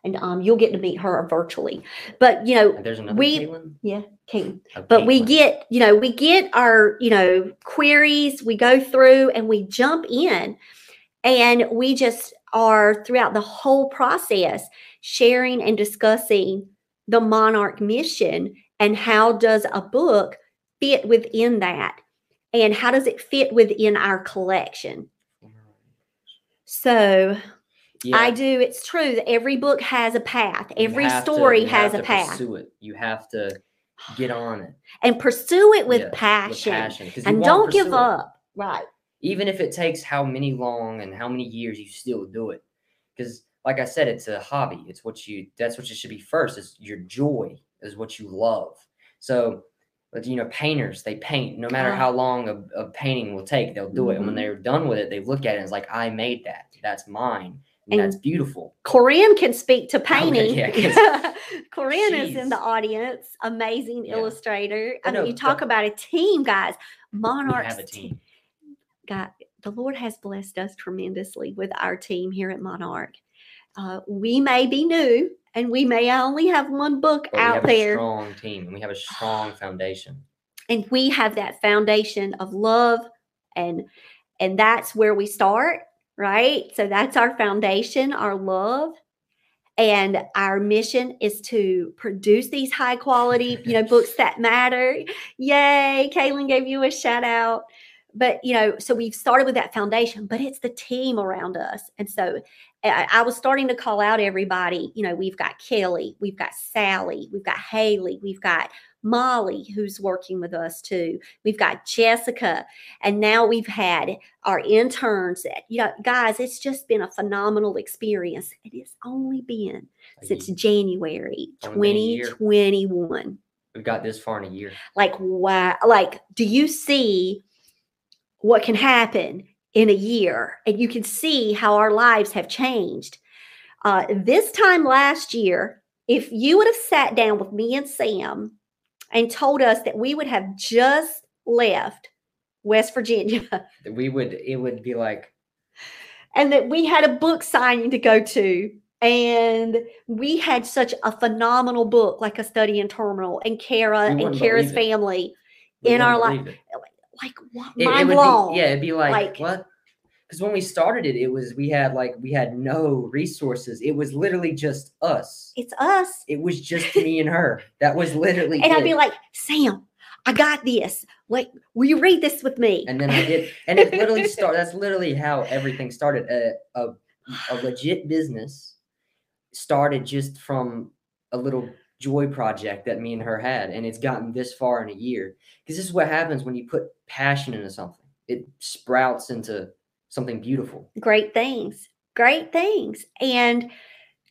and um, you'll get to meet her virtually. But you know, there's another we- Caitlin? yeah, Caitlin. Oh, but we get you know we get our you know queries we go through and we jump in. And we just are throughout the whole process sharing and discussing the monarch mission and how does a book fit within that? And how does it fit within our collection? So Yeah, i do. It's true that every book has a path. Every to- story you has have a to path. Pursue it. You have to get on it. And pursue it with Yeah, passion, with passion. and don't give it. up. Right. Even if it takes how many long and how many years you still do it. Because like i said it's a hobby. It's what you that's what you should be first. Is your joy is what you love. So but you know painters they paint. No matter Ah. how long a, a painting will take they'll do it. And when Mhm. they're done with it they look at it and it's like i made that. That's mine and, that's beautiful Corinne can speak to painting. yeah, 'cause Corinne is in the audience, amazing Yeah. illustrator. I I mean, know, you talk about a team, guys. Monarchs have a team God, the Lord has blessed us tremendously with our team here at Monarch. Uh, we may be new and we may only have one book but we out have a there, strong team and we have a strong foundation and we have that foundation of love and and that's where we start right so that's our foundation our love and our mission is to produce these high quality you know books that matter yay kaylin gave you a shout out but you know, so we've started with that foundation, but it's the team around us. And so I, I was starting to call out everybody. You know, we've got Kelly, we've got Sally, we've got Haley, we've got Molly, who's working with us too. We've got Jessica, and now we've had our interns. You know, guys, it's just been a phenomenal experience. It has only been since January Only been a year. 2021. we've got this far in a year. Like, wow. Like, do you see what can happen in a year? And you can see how our lives have changed. Uh, this time last year, if you would have sat down with me and Sam and told us that we would have just left West Virginia. That We would it would be like and that we had a book signing to go to and we had such a phenomenal book like a study in terminal and Kara and Kara's family we In our life- like what It- it would be- yeah, it'd be like, Like- what? Because when we started it, it was we had like we had no resources. It was literally just us. it's us It was just me and her. That was literally. and I'd be like Sam I got this like will you read this with me and then I did, and it literally started. That's literally how everything started. A, a a legit business started just from a little joy project that me and her had, and it's gotten this far in a year. Because this is what happens when you put passion into something; it sprouts into something beautiful. great things great things and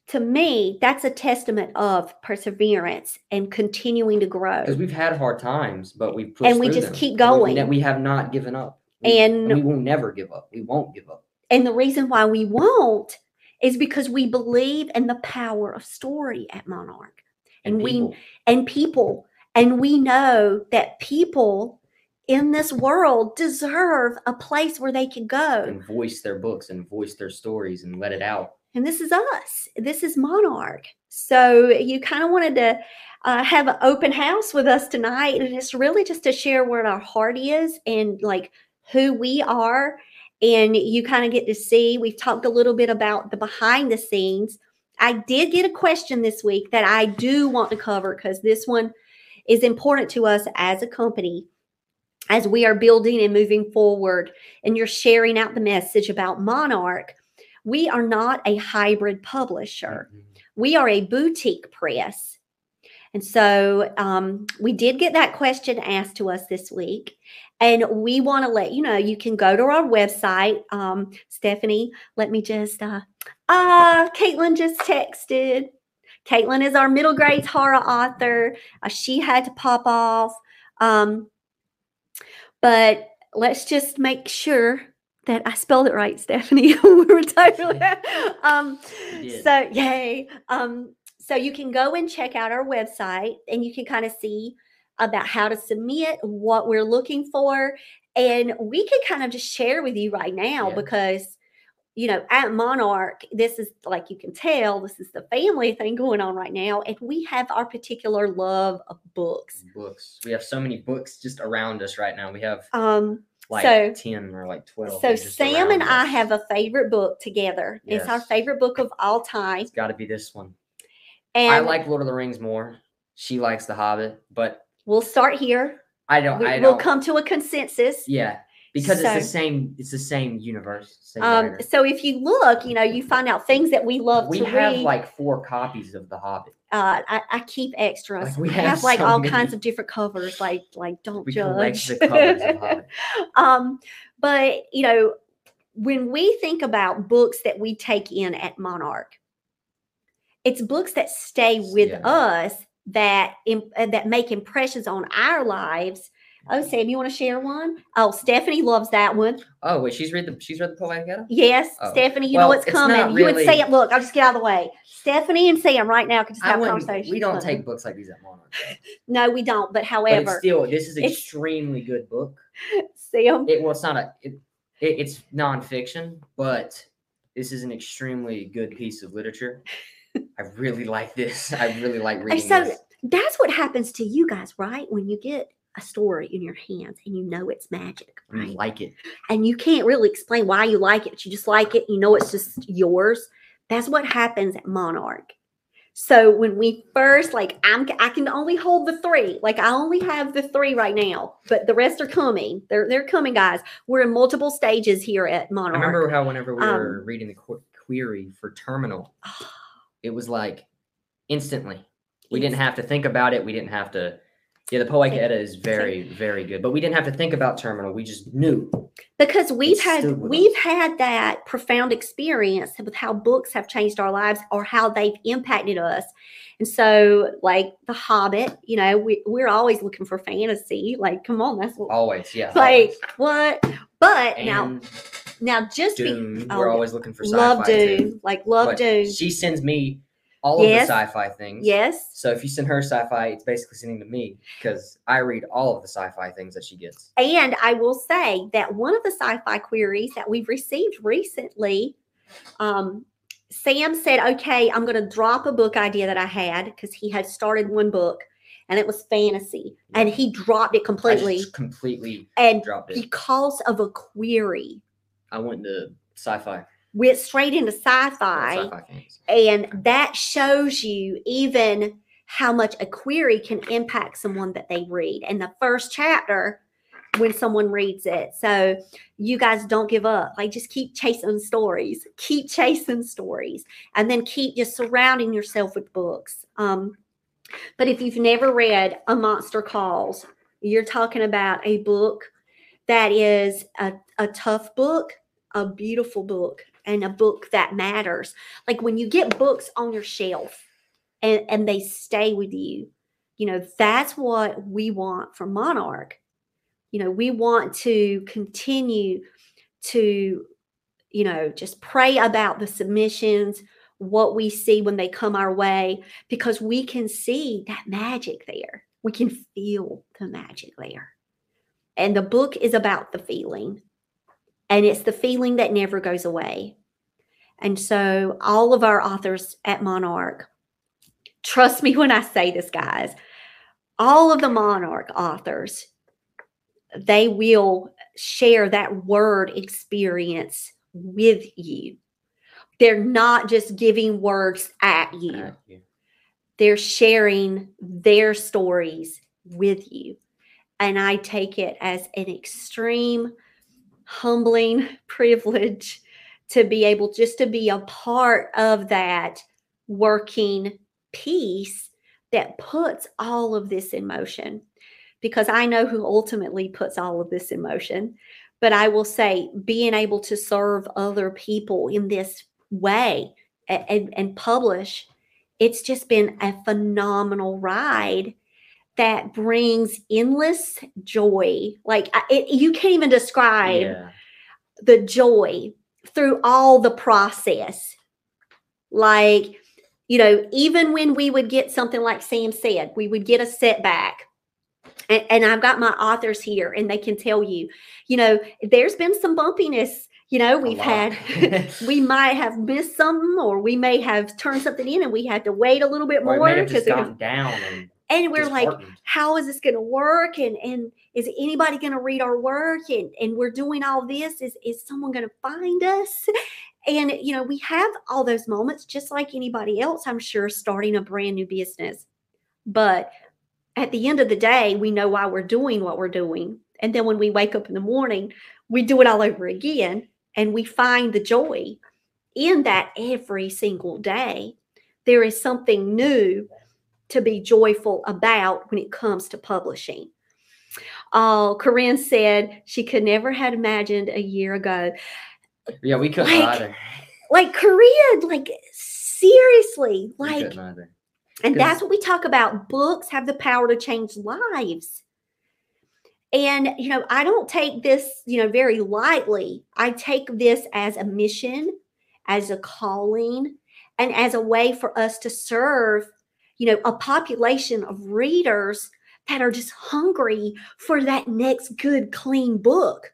to me that's a testament of perseverance and continuing to grow Because we've had hard times, but we've pushed And we just them, keep going. We, we have not given up, We- And- we will never give up. We won't give up. And the reason why we won't is because we believe in the power of story at Monarch And we- people, and people. And we know that people in this world deserve a place where they can go. and voice their books and voice their stories and let it out. And this is us. This is Monarch. So you kind of wanted to uh, have an open house with us tonight. And it's really just to share where our heart is and like who we are. And you kind of get to see, we've talked a little bit about the behind the scenes. I did get a question this week that I do want to cover because this one is important to us as a company as we are building and moving forward. And you're sharing out the message about Monarch. We are not a hybrid publisher Mhm. we are a boutique press. And so um, we did get that question asked to us this week. And we want to let you know you can go to our website. Um, Stephanie, let me just, uh, ah, Caitlin just texted. Caitlin is our middle grades horror author. Uh, she had to pop off. Um, but let's just make sure that I spelled it right, Stephanie. we were totally. um, so yay. Um, so you can go and check out our website and you can kind of see about how to submit, what we're looking for. And we can kind of just share with you right now Yeah. because you know, at Monarch, this is like you can tell, this is the family thing going on right now. And we have our particular love of books. books. We have so many books just around us right now. We have Um, like So- 10 or like 12. so Sam and around I have a favorite book together. It's our favorite book of all time. It's got to be this one. And I like Lord of the Rings more. She likes The Hobbit, but we'll start here. I don't. We, I don't. come to a consensus. Yeah, because it's the same. It's the same universe. Same Um, so if you look, you know, you find out things that we love we have read. like four copies of The Hobbit. uh, I, I keep extras. Like, we have have like so all many. kinds of different covers. Like like don't We judge. the covers of Hobbit. um, but you know, when we think about books that we take in at Monarch, it's books that stay with Yeah. us that im- uh, that make impressions on our lives. Oh, Sam, you want to share one? Oh, Stephanie loves that one. Oh wait, she's read the she's read the Poetic Edda. Yes, Oh, Stephanie, you well, know what's it's coming. not You would say it. look, I'll just get out of the way. Stephanie and Sam right now can just have a conversation. We don't take books like these at Monarch. No, we don't. But But however, it's still, this is extremely good book. Sam, It well, it's not a. It, it, it's nonfiction, but this is an extremely good piece of literature. I really like this. I really like reading so this. that's what happens to you guys, right? When you get a story in your hands and you know it's magic, I right? like it. and you can't really explain why you like it. You just like it. You know it's just yours. That's what happens at Monarch. So when we first like I'm I can only hold the three. Like I only have the three right now, but the rest are coming. They're they're coming, guys. We're in multiple stages here at Monarch. I remember how whenever we Um, were reading the qu- query for terminal, it was like instantly. We didn't have to think about it. We didn't have to. Yeah, the Poetic Edda is very, very good, but we didn't have to think about terminal. We just knew. because we've stood had we've us. had that profound experience with how books have changed our lives or how they've impacted us and so like the hobbit you know we, we're always looking for fantasy like come on that's what Always, yeah. like always. what but now And now just be, oh, we're always looking for sci-fi love too. Like love But Dune She sends me all Yes. of the sci-fi things. yes So if you send her sci-fi, it's basically sending to me because I read all of the sci-fi things that she gets. And I will say that one of the sci fi queries that we've received recently, um, Sam said, Okay, I'm going to drop a book idea that I had because he had started one book and it was fantasy and he dropped it completely. completely And dropped it. because of a query, I went to sci-fi. Went straight into sci-fi, Sci-fi. And that shows you even how much a query can impact someone that they read. And the first chapter, when someone reads it. So you guys don't give up. Like just keep chasing stories, keep chasing stories, and then keep just surrounding yourself with books. Um, but if you've never read A Monster Calls, you're talking about a book that is a, a tough book, a beautiful book, and a book that matters. Like when you get books on your shelf and, and they stay with you, you know, that's what we want from Monarch. You know, we want to continue to, you know, just pray about the submissions, what we see when they come our way, because we can see that magic there. We can feel the magic there. And the book is about the feeling, and it's the feeling that never goes away. And so, all of our authors at Monarch, trust me when I say this, guys, all of the Monarch authors, they will share that word experience with you. They're not just giving words at you At you. they're sharing their stories with you. And I take it as an extreme, humbling privilege to be able just to be a part of that working piece that puts all of this in motion. Because I know who ultimately puts all of this in motion. But I will say, being able to serve other people in this way and, and publish it's just been a phenomenal ride that brings endless joy. Like it, you can't even describe Yeah. the joy through all the process. Like, you know, even when we would get something like Sam said, we would get a setback. And, and I've got my authors here, and they can tell you, you know, there's been some bumpiness. You know, we've had we might have missed something or we may have turned something in and we had to wait a little bit or it more just it- gotten down and and we're like how is this going to work? And and is anybody going to read our work? And and we're doing all this. Is is someone going to find us? And you know we have all those moments just like anybody else i'm sure starting a brand new business. But at the end of the day we know why we're doing what we're doing. And then when we wake up in the morning we do it all over again and we find the joy in that every single day. There is something new to be joyful about when it comes to publishing. Uh, Corinne said she could never had imagined a year ago. Yeah, we couldn't Like, either. Like Corinne, like seriously, like, and that's what we talk about. Books have the power to change lives. And, you know, I don't take this, you know, very lightly. I take this as a mission, as a calling, and as a way for us to serve, you know, a population of readers that are just hungry for that next good, clean book.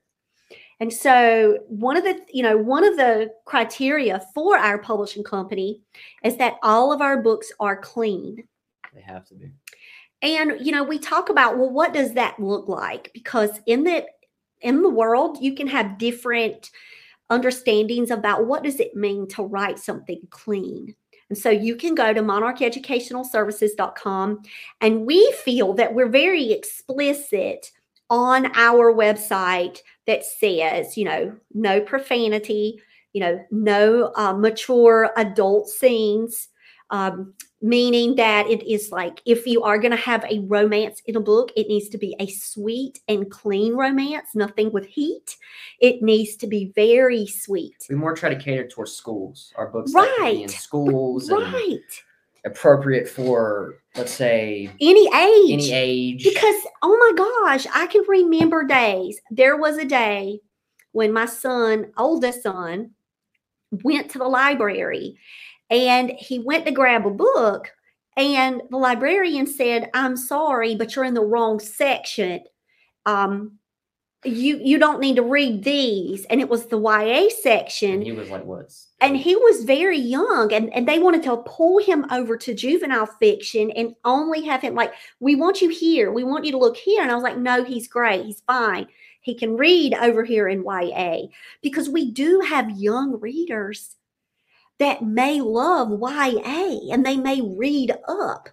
And so, one of the, you know, one of the criteria for our publishing company is that all of our books are clean. They have to be. And you know, we talk about well, what does that look like? Because in the in the world, you can have different understandings about what does it mean to write something clean. And so you can go to monarcheducationalservices.com and we feel that we're very explicit on our website that says, you know, no profanity, you know, no uh, mature adult scenes, um, meaning that it is like if you are going to have a romance in a book, it needs to be a sweet and clean romance, nothing with heat. It needs to be very sweet. We more try to cater towards schools. Our books be in Right. schools and Right. appropriate for, let's say, Any age. any age. Because, oh my gosh, I can remember days. There was a day when my son, oldest son, went to the library and he went to grab a book. And the librarian said, I'm sorry, but you're in the wrong section. Um, you you don't need to read these. And it was the YA section and he was like, "What's?" and he was very young and, and they wanted to pull him over to juvenile fiction and only have him like we want you here we want you to look here and i was like no he's great he's fine he can read over here in ya because we do have young readers that may love ya and they may read up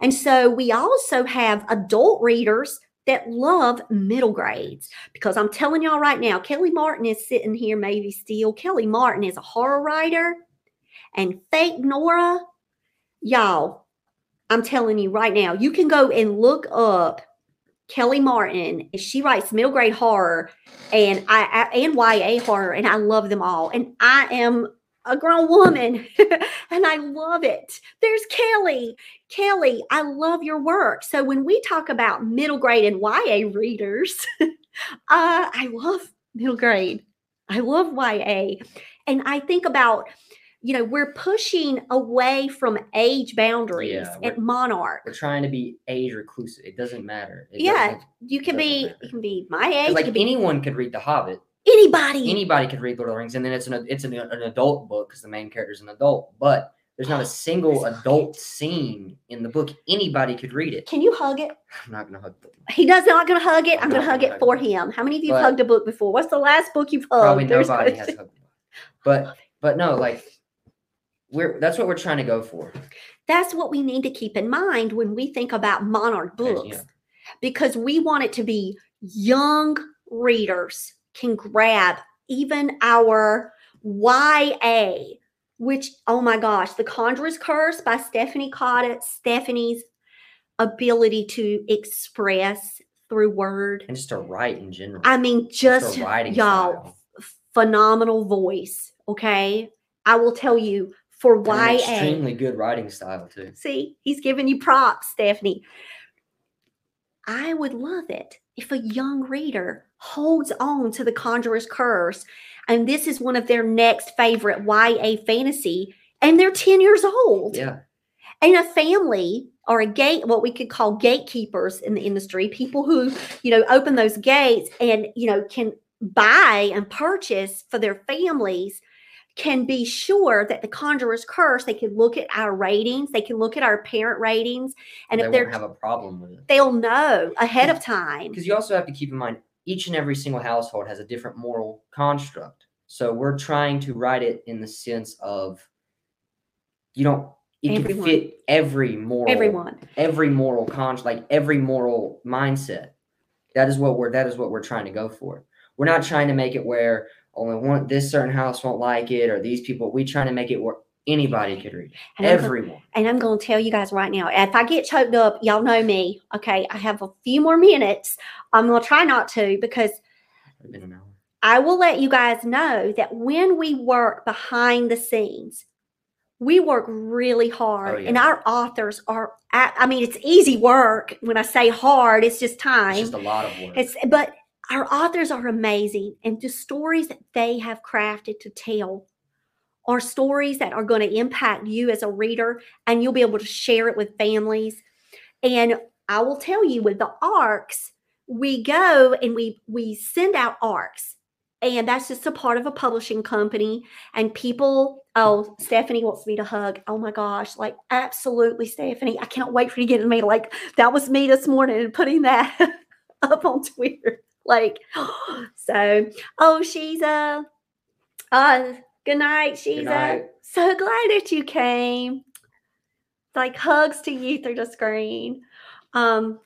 and so we also have adult readers that love middle grades because I'm telling y'all right now, Kelly Martin is sitting here, maybe still. Kelly Martin is a horror writer, and Fake Nora, y'all, I'm telling you right now, you can go and look up Kelly Martin. She writes middle grade horror and I, I and YA horror, and I love them all. And I am a grown woman and I love it. There's Kelly. Kelly, I love your work. So when we talk about middle grade and YA readers, uh, I love middle grade. I love YA. And I think about, you know, we're pushing away from age boundaries Yeah, at Monarch. We're trying to be age reclusive. It doesn't matter. It Yeah, doesn't- You can be, matter. you can be my age, you like can be anyone could read The Hobbit. Anybody. Anybody could read Lord of the Rings, and then it's an it's an, an adult book because the main character is an adult. But there's not a single adult scene in the book. Anybody could read it. Can you hug it? I'm not gonna hug the book. He does not to hug it. I'm I'm going to hug gonna it for him. How many of you have But- hugged a book before? What's the last book you've hugged? Probably nobody has hugged. But but no, like we're that's what we're trying to go for. That's what we need to keep in mind when we think about Monarch books yeah. because we want it to be young readers can grab even our YA, which, oh my gosh, The Conjurer's Curse by Stephanie Coddett, Stephanie's ability to express through word. And just to write in general. I mean, Just just writing y'all, style. phenomenal voice. Okay. I will tell you for And YA. extremely good writing style too. See, he's giving you props, Stephanie. I would love it if a young reader holds on to The Conjurer's Curse and this is one of their next favorite YA fantasy and they're 10 years old. Yeah. And a family or a gate, what we could call gatekeepers in the industry, people who, you know, open those gates and, you know, can buy and purchase for their families can be sure that the conjurer's curse they can look at our ratings they can look at our parent ratings and they if they're have a problem with it. they'll know ahead of time Because you also have to keep in mind each and every single household has a different moral construct. So we're trying to write it in the sense of you don't it Everyone. can fit every moral everyone every moral con like every moral mindset. That is what we're that is what we're trying to go for. We're not trying to make it where oh, only one this certain house won't like it or these people. We trying to make it where anybody could read. and I'm, gonna, Everyone. and I'm going to tell you guys right now if i get choked up y'all know me okay i have a few more minutes i'm going to try not to because It's been an hour. I will let you guys know that when we work behind the scenes, we work really hard, and Oh, yeah. our authors are. at- I mean, it's easy work. When I say hard, it's just time. It's just a lot of work. It's but our authors are amazing, and the stories that they have crafted to tell are stories that are going to impact you as a reader, and you'll be able to share it with families. And I will tell you, with the arcs, we go and we we send out arcs, and that's just a part of a publishing company. And people, oh, Stephanie wants me to hug. Oh my gosh, like absolutely, Stephanie, I can't wait for you to get in me. Like that was me this morning and putting that up on Twitter. Like, so, oh, she's a, uh, Good night, Shiza. night. So glad that you came. Like hugs to you through the screen. Um,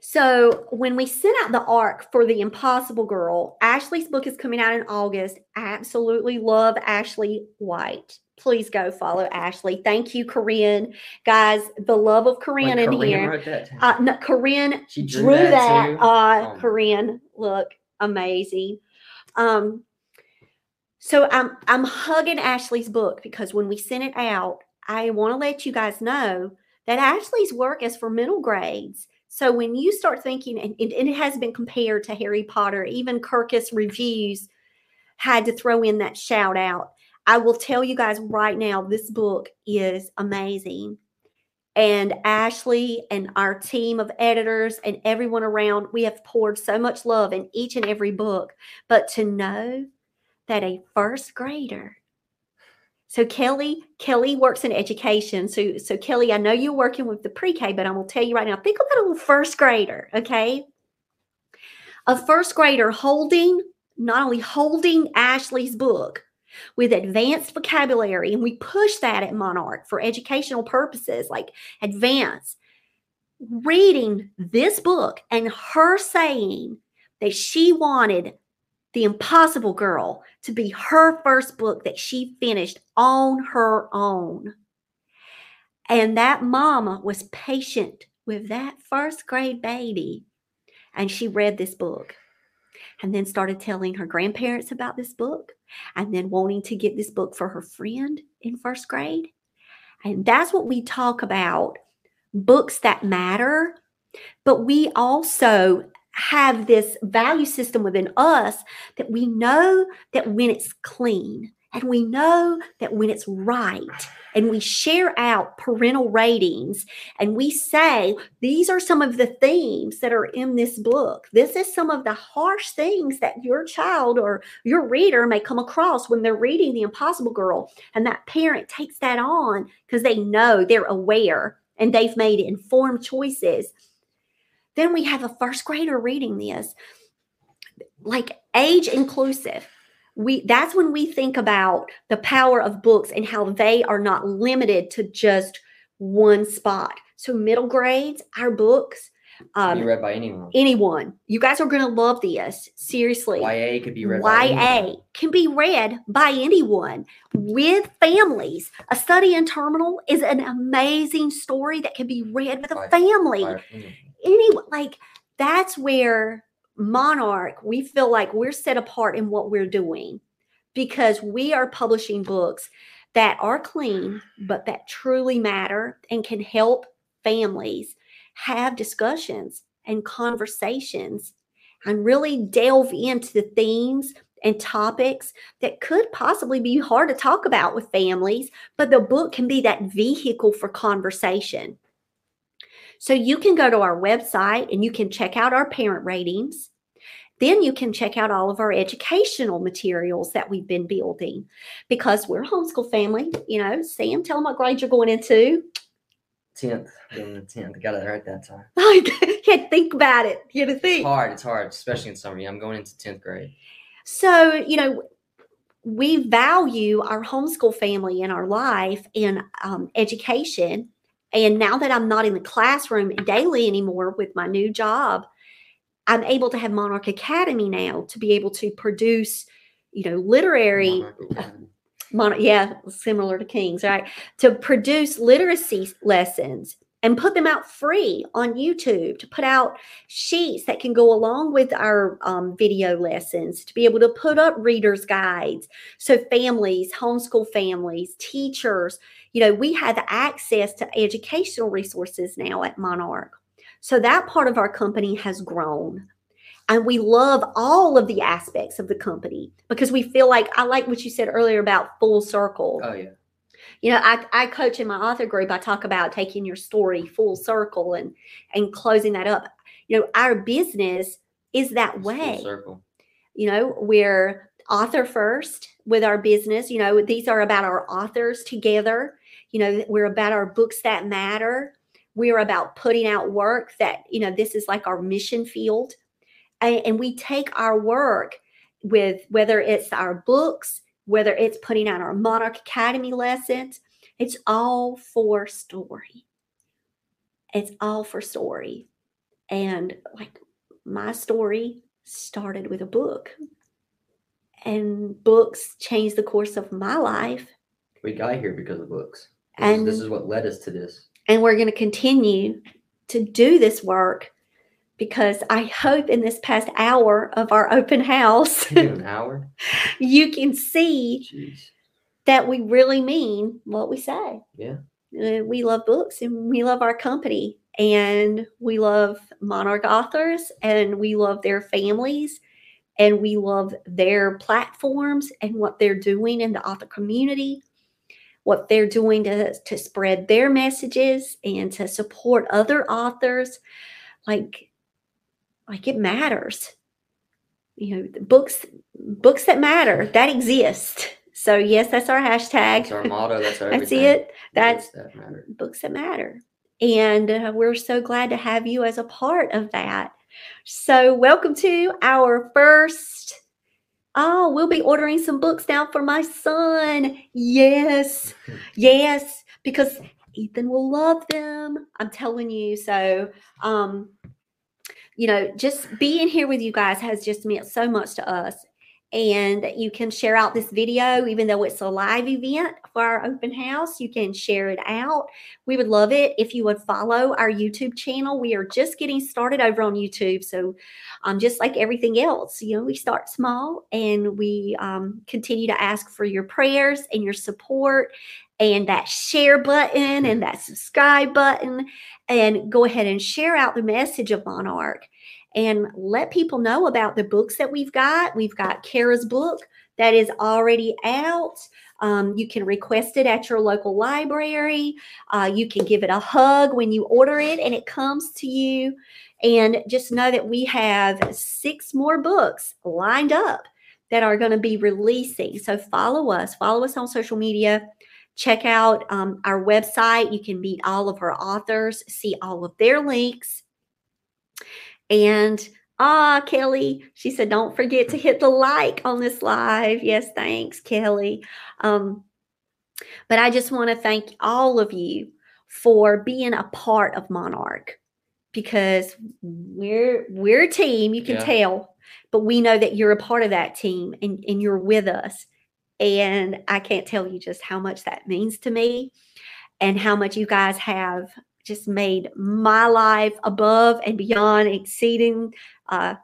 so when we sent out the arc for the Impossible Girl, Ashley's book is coming out in August. Absolutely love Ashley White. Please go follow Ashley. Thank you, Corinne. Guys, the love of Corinne When in Corinne here. wrote that. Uh, no, Corinne she drew, drew that, that. Uh, Oh. Corinne, look, amazing. Um, so I'm I'm hugging Ashley's book because when we sent it out, I want to let you guys know that Ashley's work is for middle grades. So when you start thinking, and, and it has been compared to Harry Potter, even Kirkus reviews had to throw in that shout out. I will tell you guys right now, this book is amazing. And Ashley and our team of editors and everyone around, we have poured so much love in each and every book. But to know that a first grader, so Kelly, Kelly works in education. So, so Kelly, I know you're working with the pre-K, but I'm gonna tell you right now, think about a first grader, okay? A first grader holding, not only holding Ashley's book, with advanced vocabulary and we push that at monarch for educational purposes like advanced reading this book and her saying that she wanted the impossible girl to be her first book that she finished on her own and that mama was patient with that first grade baby and she read this book and then started telling her grandparents about this book and then wanting to get this book for her friend in first grade. And that's what we talk about books that matter. But we also have this value system within us that we know that when it's clean and we know that when it's right and we share out parental ratings and we say these are some of the themes that are in this book. This is some of the harsh things that your child or your reader may come across when they're reading the impossible girl. And that parent takes that on because they know they're aware and they've made informed choices then we have a first grader reading this. Like age inclusive. We that's when we think about the power of books and how they are not limited to just one spot. So middle grades our books Can be um, read by anyone. anyone. You guys are going to love this seriously. YA could be read by YA can be read by anyone. With families. A study in terminal is an amazing story that can be read with a By- family. by Any like that's where Monarch we feel like we're set apart in what we're doing because we are publishing books that are clean but that truly matter and can help families have discussions and conversations and really delve into the themes and topics that could possibly be hard to talk about with families, but the book can be that vehicle for conversation. So you can go to our website and you can check out our parent ratings. Then you can check out all of our educational materials that we've been building because we're a homeschool family. You know, Sam, tell them what grade you're going into. Tenth, in the tenth. Got it right that time. Had to think about it. You had to It's think. hard. It's hard, especially in summer. Yeah, I'm going into tenth grade. So, you know, we value our homeschool family in our life and um, education. And now that I'm not in the classroom daily anymore with my new job, I'm able to have Monarch Academy now to be able to produce, you know, literary Mon- yeah, similar to Kings, right? To produce literacy lessons and put them out free on YouTube, to put out sheets that can go along with our um, video lessons, to be able to put up readers' guides. So, families, homeschool families, teachers, you know, we have access to educational resources now at Monarch. So, that part of our company has grown and we love all of the aspects of the company because we feel like I like what you said earlier about full circle. Oh yeah. You know, I, I coach in my author group. I talk about taking your story full circle and and closing that up. You know, our business is that It's way. circle. You know, we're author first with our business. You know, these are about our authors together. You know, we're about our books that matter. We're about putting out work that, you know, this is like our mission field. And, and we take our work with whether it's our books, whether it's putting out our Monarch Academy lessons, it's all for story. It's all for story. And like my story started with a book, and books changed the course of my life. We got here because of books. And this is what led us to this. and we're going to continue to do this work because I hope in this past hour of our open house, you an hour. you can see Jeez. that we really mean what we say. Yeah. Uh, we love books and we love our company and we love Monarch authors and we love their families and we love their platforms and what they're doing in the author community, what they're doing to, to spread their messages and to support other authors. Like, like it matters. You know, books, books that matter that exist. So yes, that's our hashtag. That's our motto. That's our That's it. That's Books that matter. books that matter. And uh, we're so glad to have you as a part of that. So, welcome to our first. Oh, we'll be ordering some books now for my son. Yes, yes, because Ethan will love them. I'm telling you. So, um, you know, just being here with you guys has just meant so much to us. And you can share out this video, even though it's a live event for our open house. You can share it out. We would love it if you would follow our YouTube channel. We are just getting started over on YouTube. So, um, just like everything else, you know, we start small and we um, continue to ask for your prayers and your support and that share button and that subscribe button. And go ahead and share out the message of Monarch and let people know about the books that we've got. We've got Kara's book that is already out. Um, you can request it at your local library. Uh, you can give it a hug when you order it and it comes to you. And just know that we have six more books lined up that are going to be releasing. So follow us, follow us on social media. Check out um, our website. You can meet all of our authors, see all of their links. And ah, Kelly, she said, don't forget to hit the like on this live. Yes, thanks, Kelly. Um, but I just want to thank all of you for being a part of Monarch because we're we're a team, you can Yeah. tell, but we know that you're a part of that team and, and you're with us. And I can't tell you just how much that means to me and how much you guys have just made my life above and beyond exceeding uh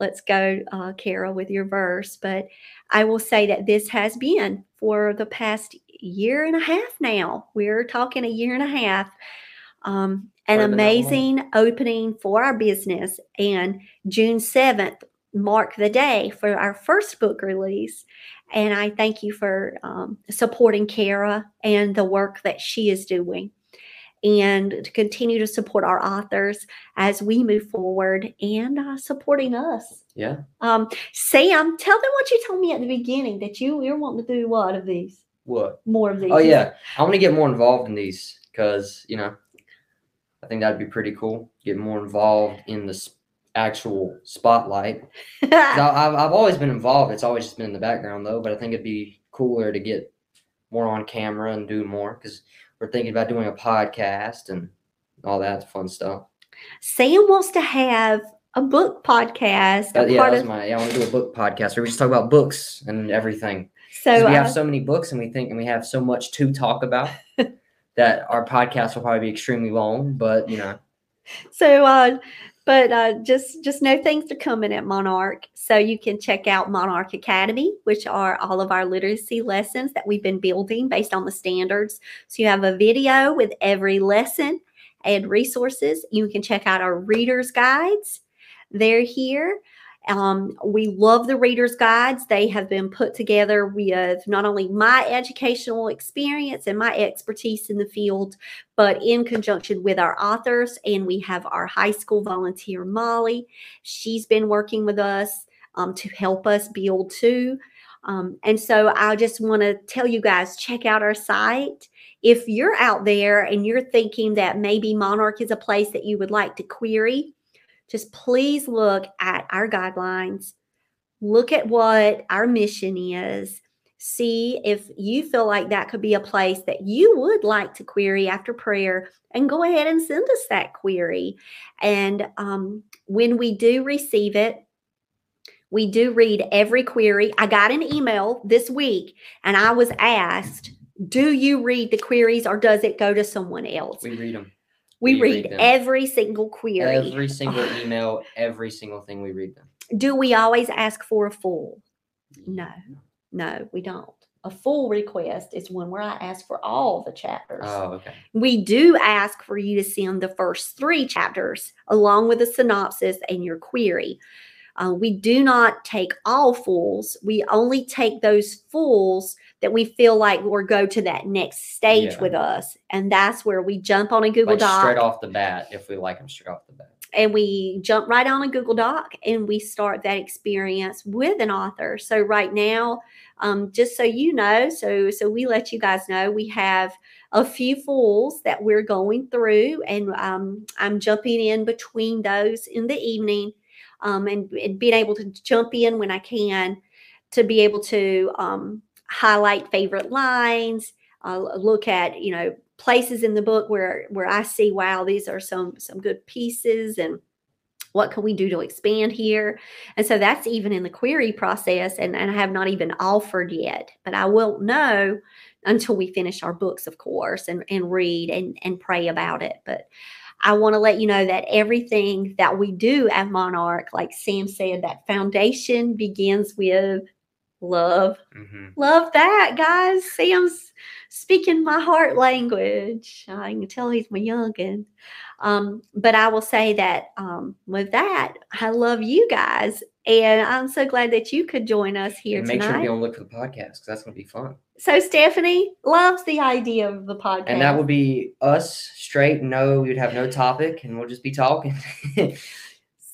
let's go uh Kara with your verse. But I will say that this has been for the past year and a half now. We're talking a year and a half. Um an Hard to know. amazing opening for our business. And June 7th marked the day for our first book release. And I thank you for um, supporting Kara and the work that she is doing and to continue to support our authors as we move forward and uh, supporting us. Yeah. Um, Sam, tell them what you told me at the beginning that you you're wanting to do what of these What? more of these. Oh yeah, I want to get more involved in these because you know, I think that'd be pretty cool. Get more involved in the actual spotlight. I, I've I've always been involved. It's always just been in the background though. But I think it'd be cooler to get more on camera and do more because we're thinking about doing a podcast and all that fun stuff. Sam wants to have a book podcast. a yeah, that's of, my. Yeah, I want to do a book podcast where we just talk about books and everything. So we uh, have so many books and we think and we have so much to talk about that our podcast will probably be extremely long. But you know, so uh but uh just just know things are coming at monarch so you can check out monarch academy which are all of our literacy lessons that we've been building based on the standards. So you have a video with every lesson and resources. You can check out our readers guides. They're here um, we love the readers guides they have been put together with not only my educational experience and my expertise in the field but in conjunction with our authors. And we have our high school volunteer, Molly. She's been working with us um, to help us build too. Um, and so I just want to tell you guys check out our site. If you're out there and you're thinking that maybe Monarch is a place that you would like to query, just please look at our guidelines, look at what our mission is, see if you feel like that could be a place that you would like to query after prayer and go ahead and send us that query. And um, when we do receive it, we do read every query. I got an email this week and I was asked, Do you read the queries or does it go to someone else? We read them. We, we read, every single query. Every single email, every single thing we read them. do we always ask for a full? No, no, we don't. A full request is one where I ask for all the chapters. Oh, okay. we do ask for you to send the first three chapters along with a synopsis and your query. Uh, we do not take all fulls. We only take those fulls that we feel like will go to that next stage Yeah. with us. And that's where we jump on a Google Like Doc straight off the bat, if we like them straight off the bat. and we jump right on a Google Doc and we start that experience with an author. So right now, um, just so you know, so so we let you guys know we have a few fulls that we're going through, and um, I'm jumping in between those in the evening, um, and, and being able to jump in when I can to be able to um, highlight favorite lines, uh, look at you know places in the book where where I see wow these are some some good pieces and what can we do to expand here? And so that's even in the query process and, and I have not even offered yet but I won't know until we finish our books of course and, and read and, and pray about it. But I want to let you know that everything that we do at Monarch like Sam said that foundation begins with love hmm Love that, guys. Sam's speaking my heart language. I can tell he's my youngin. Um, but I will say that um, with that, I love you guys. And I'm so glad that you could join us here And make sure to tonight. be on the look for the podcast because that's going to be fun. so Stephanie loves the idea of the podcast. And that would be us straight. No, we'd have no topic, and we'll just be talking.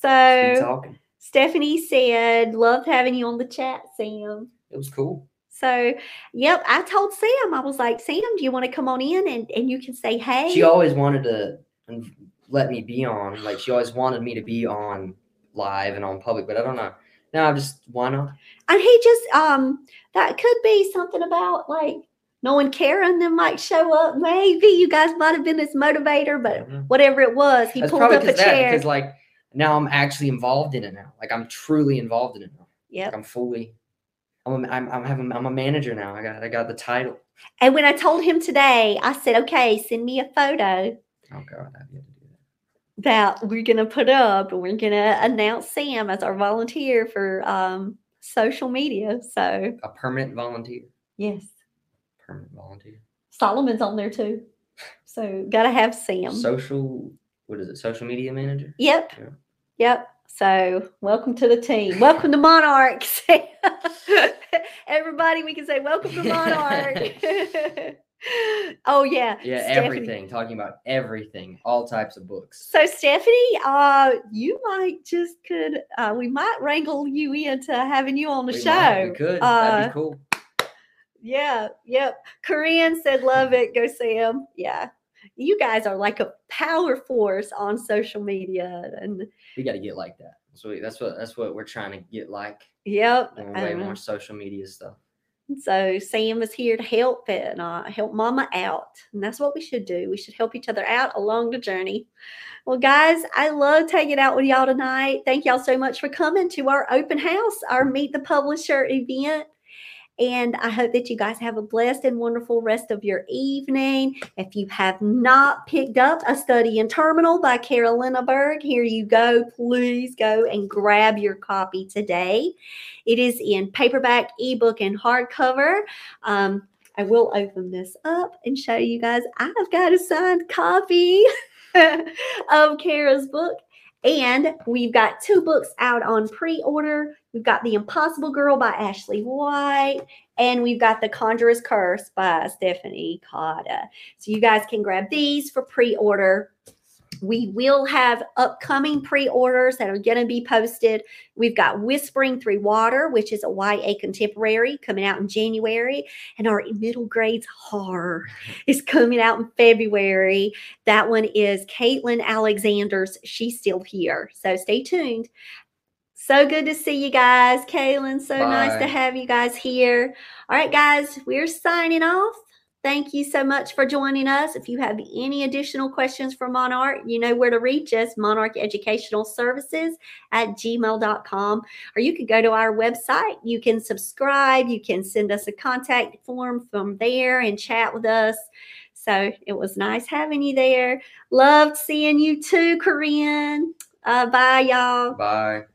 so talking. Stephanie said, loved having you on the chat, Sam. It was cool. So, yep, I told Sam, I was like, Sam, do you want to come on in and, and you can say hey? She always wanted to let me be on. Like she always wanted me to be on live and on public, but I don't know. Now I just why not? and he just um that could be something about like knowing Karen then might show up. Maybe you guys might have been his motivator, but Mhm. whatever it was, he That's pulled up a that chair. because like now I'm actually involved in it now. Like I'm truly involved in it now. yep. Like I'm fully. I'm a, I'm I'm having I'm a manager now. I got I got the title. And when I told him today, I said, "Okay, send me a photo Oh God, I have to do that. that we're gonna put up, and we're gonna announce Sam as our volunteer for um social media." So A permanent volunteer. yes, Permanent volunteer. Solomon's on there too. So gotta have Sam. Social. What is it? Social media manager. Yep. Yeah. Yep. So, welcome to the team. Welcome to Monarchs. Everybody, we can say, Welcome to Monarch. oh, yeah. Yeah, Stephanie. everything. Talking about everything. All types of books. So, Stephanie, uh, you might just could, uh, we might wrangle you into having you on the We show. might, we could. Uh, That'd be cool. Yeah, yep. Corinne said, Love it. Go, Sam. Yeah. You guys are like a power force on social media. And We got to get like that. So we, that's what that's what we're trying to get like. yep. you know, I way don't more social media stuff. So Sam is here to help and uh, help Mama out, and that's what we should do. We should help each other out along the journey. Well, guys, I love hanging out with y'all tonight. Thank y'all so much for coming to our open house, our Meet the Publisher event. And I hope that you guys have a blessed and wonderful rest of your evening. If you have not picked up A Study in Terminal by Carolina Berg, here you go. Please go and grab your copy today. It is in paperback, ebook, and hardcover. Um, I will open this up and show you guys. I've got a signed copy of Kara's book. And we've got two books out on pre order. We've got The Impossible Girl by Ashley White, and we've got The Conjurer's Curse by Stephanie Cotta. So you guys can grab these for pre order. We will have upcoming pre orders that are going to be posted. We've got Whispering Through Water, which is a YA contemporary coming out in January, and our middle grades horror is coming out in February. That one is Caitlin Alexander's She's Still Here. So stay tuned. So good to see you guys. Kaylin, so nice to have you guys here. All right, guys, we're signing off. Thank you so much for joining us. If you have any additional questions for Monarch, you know where to reach us Monarch Educational Services at gmail.com. Or you could go to our website. You can subscribe. You can send us a contact form from there and chat with us. So it was nice having you there. Loved seeing you too, Corinne. Uh, bye, y'all. Bye.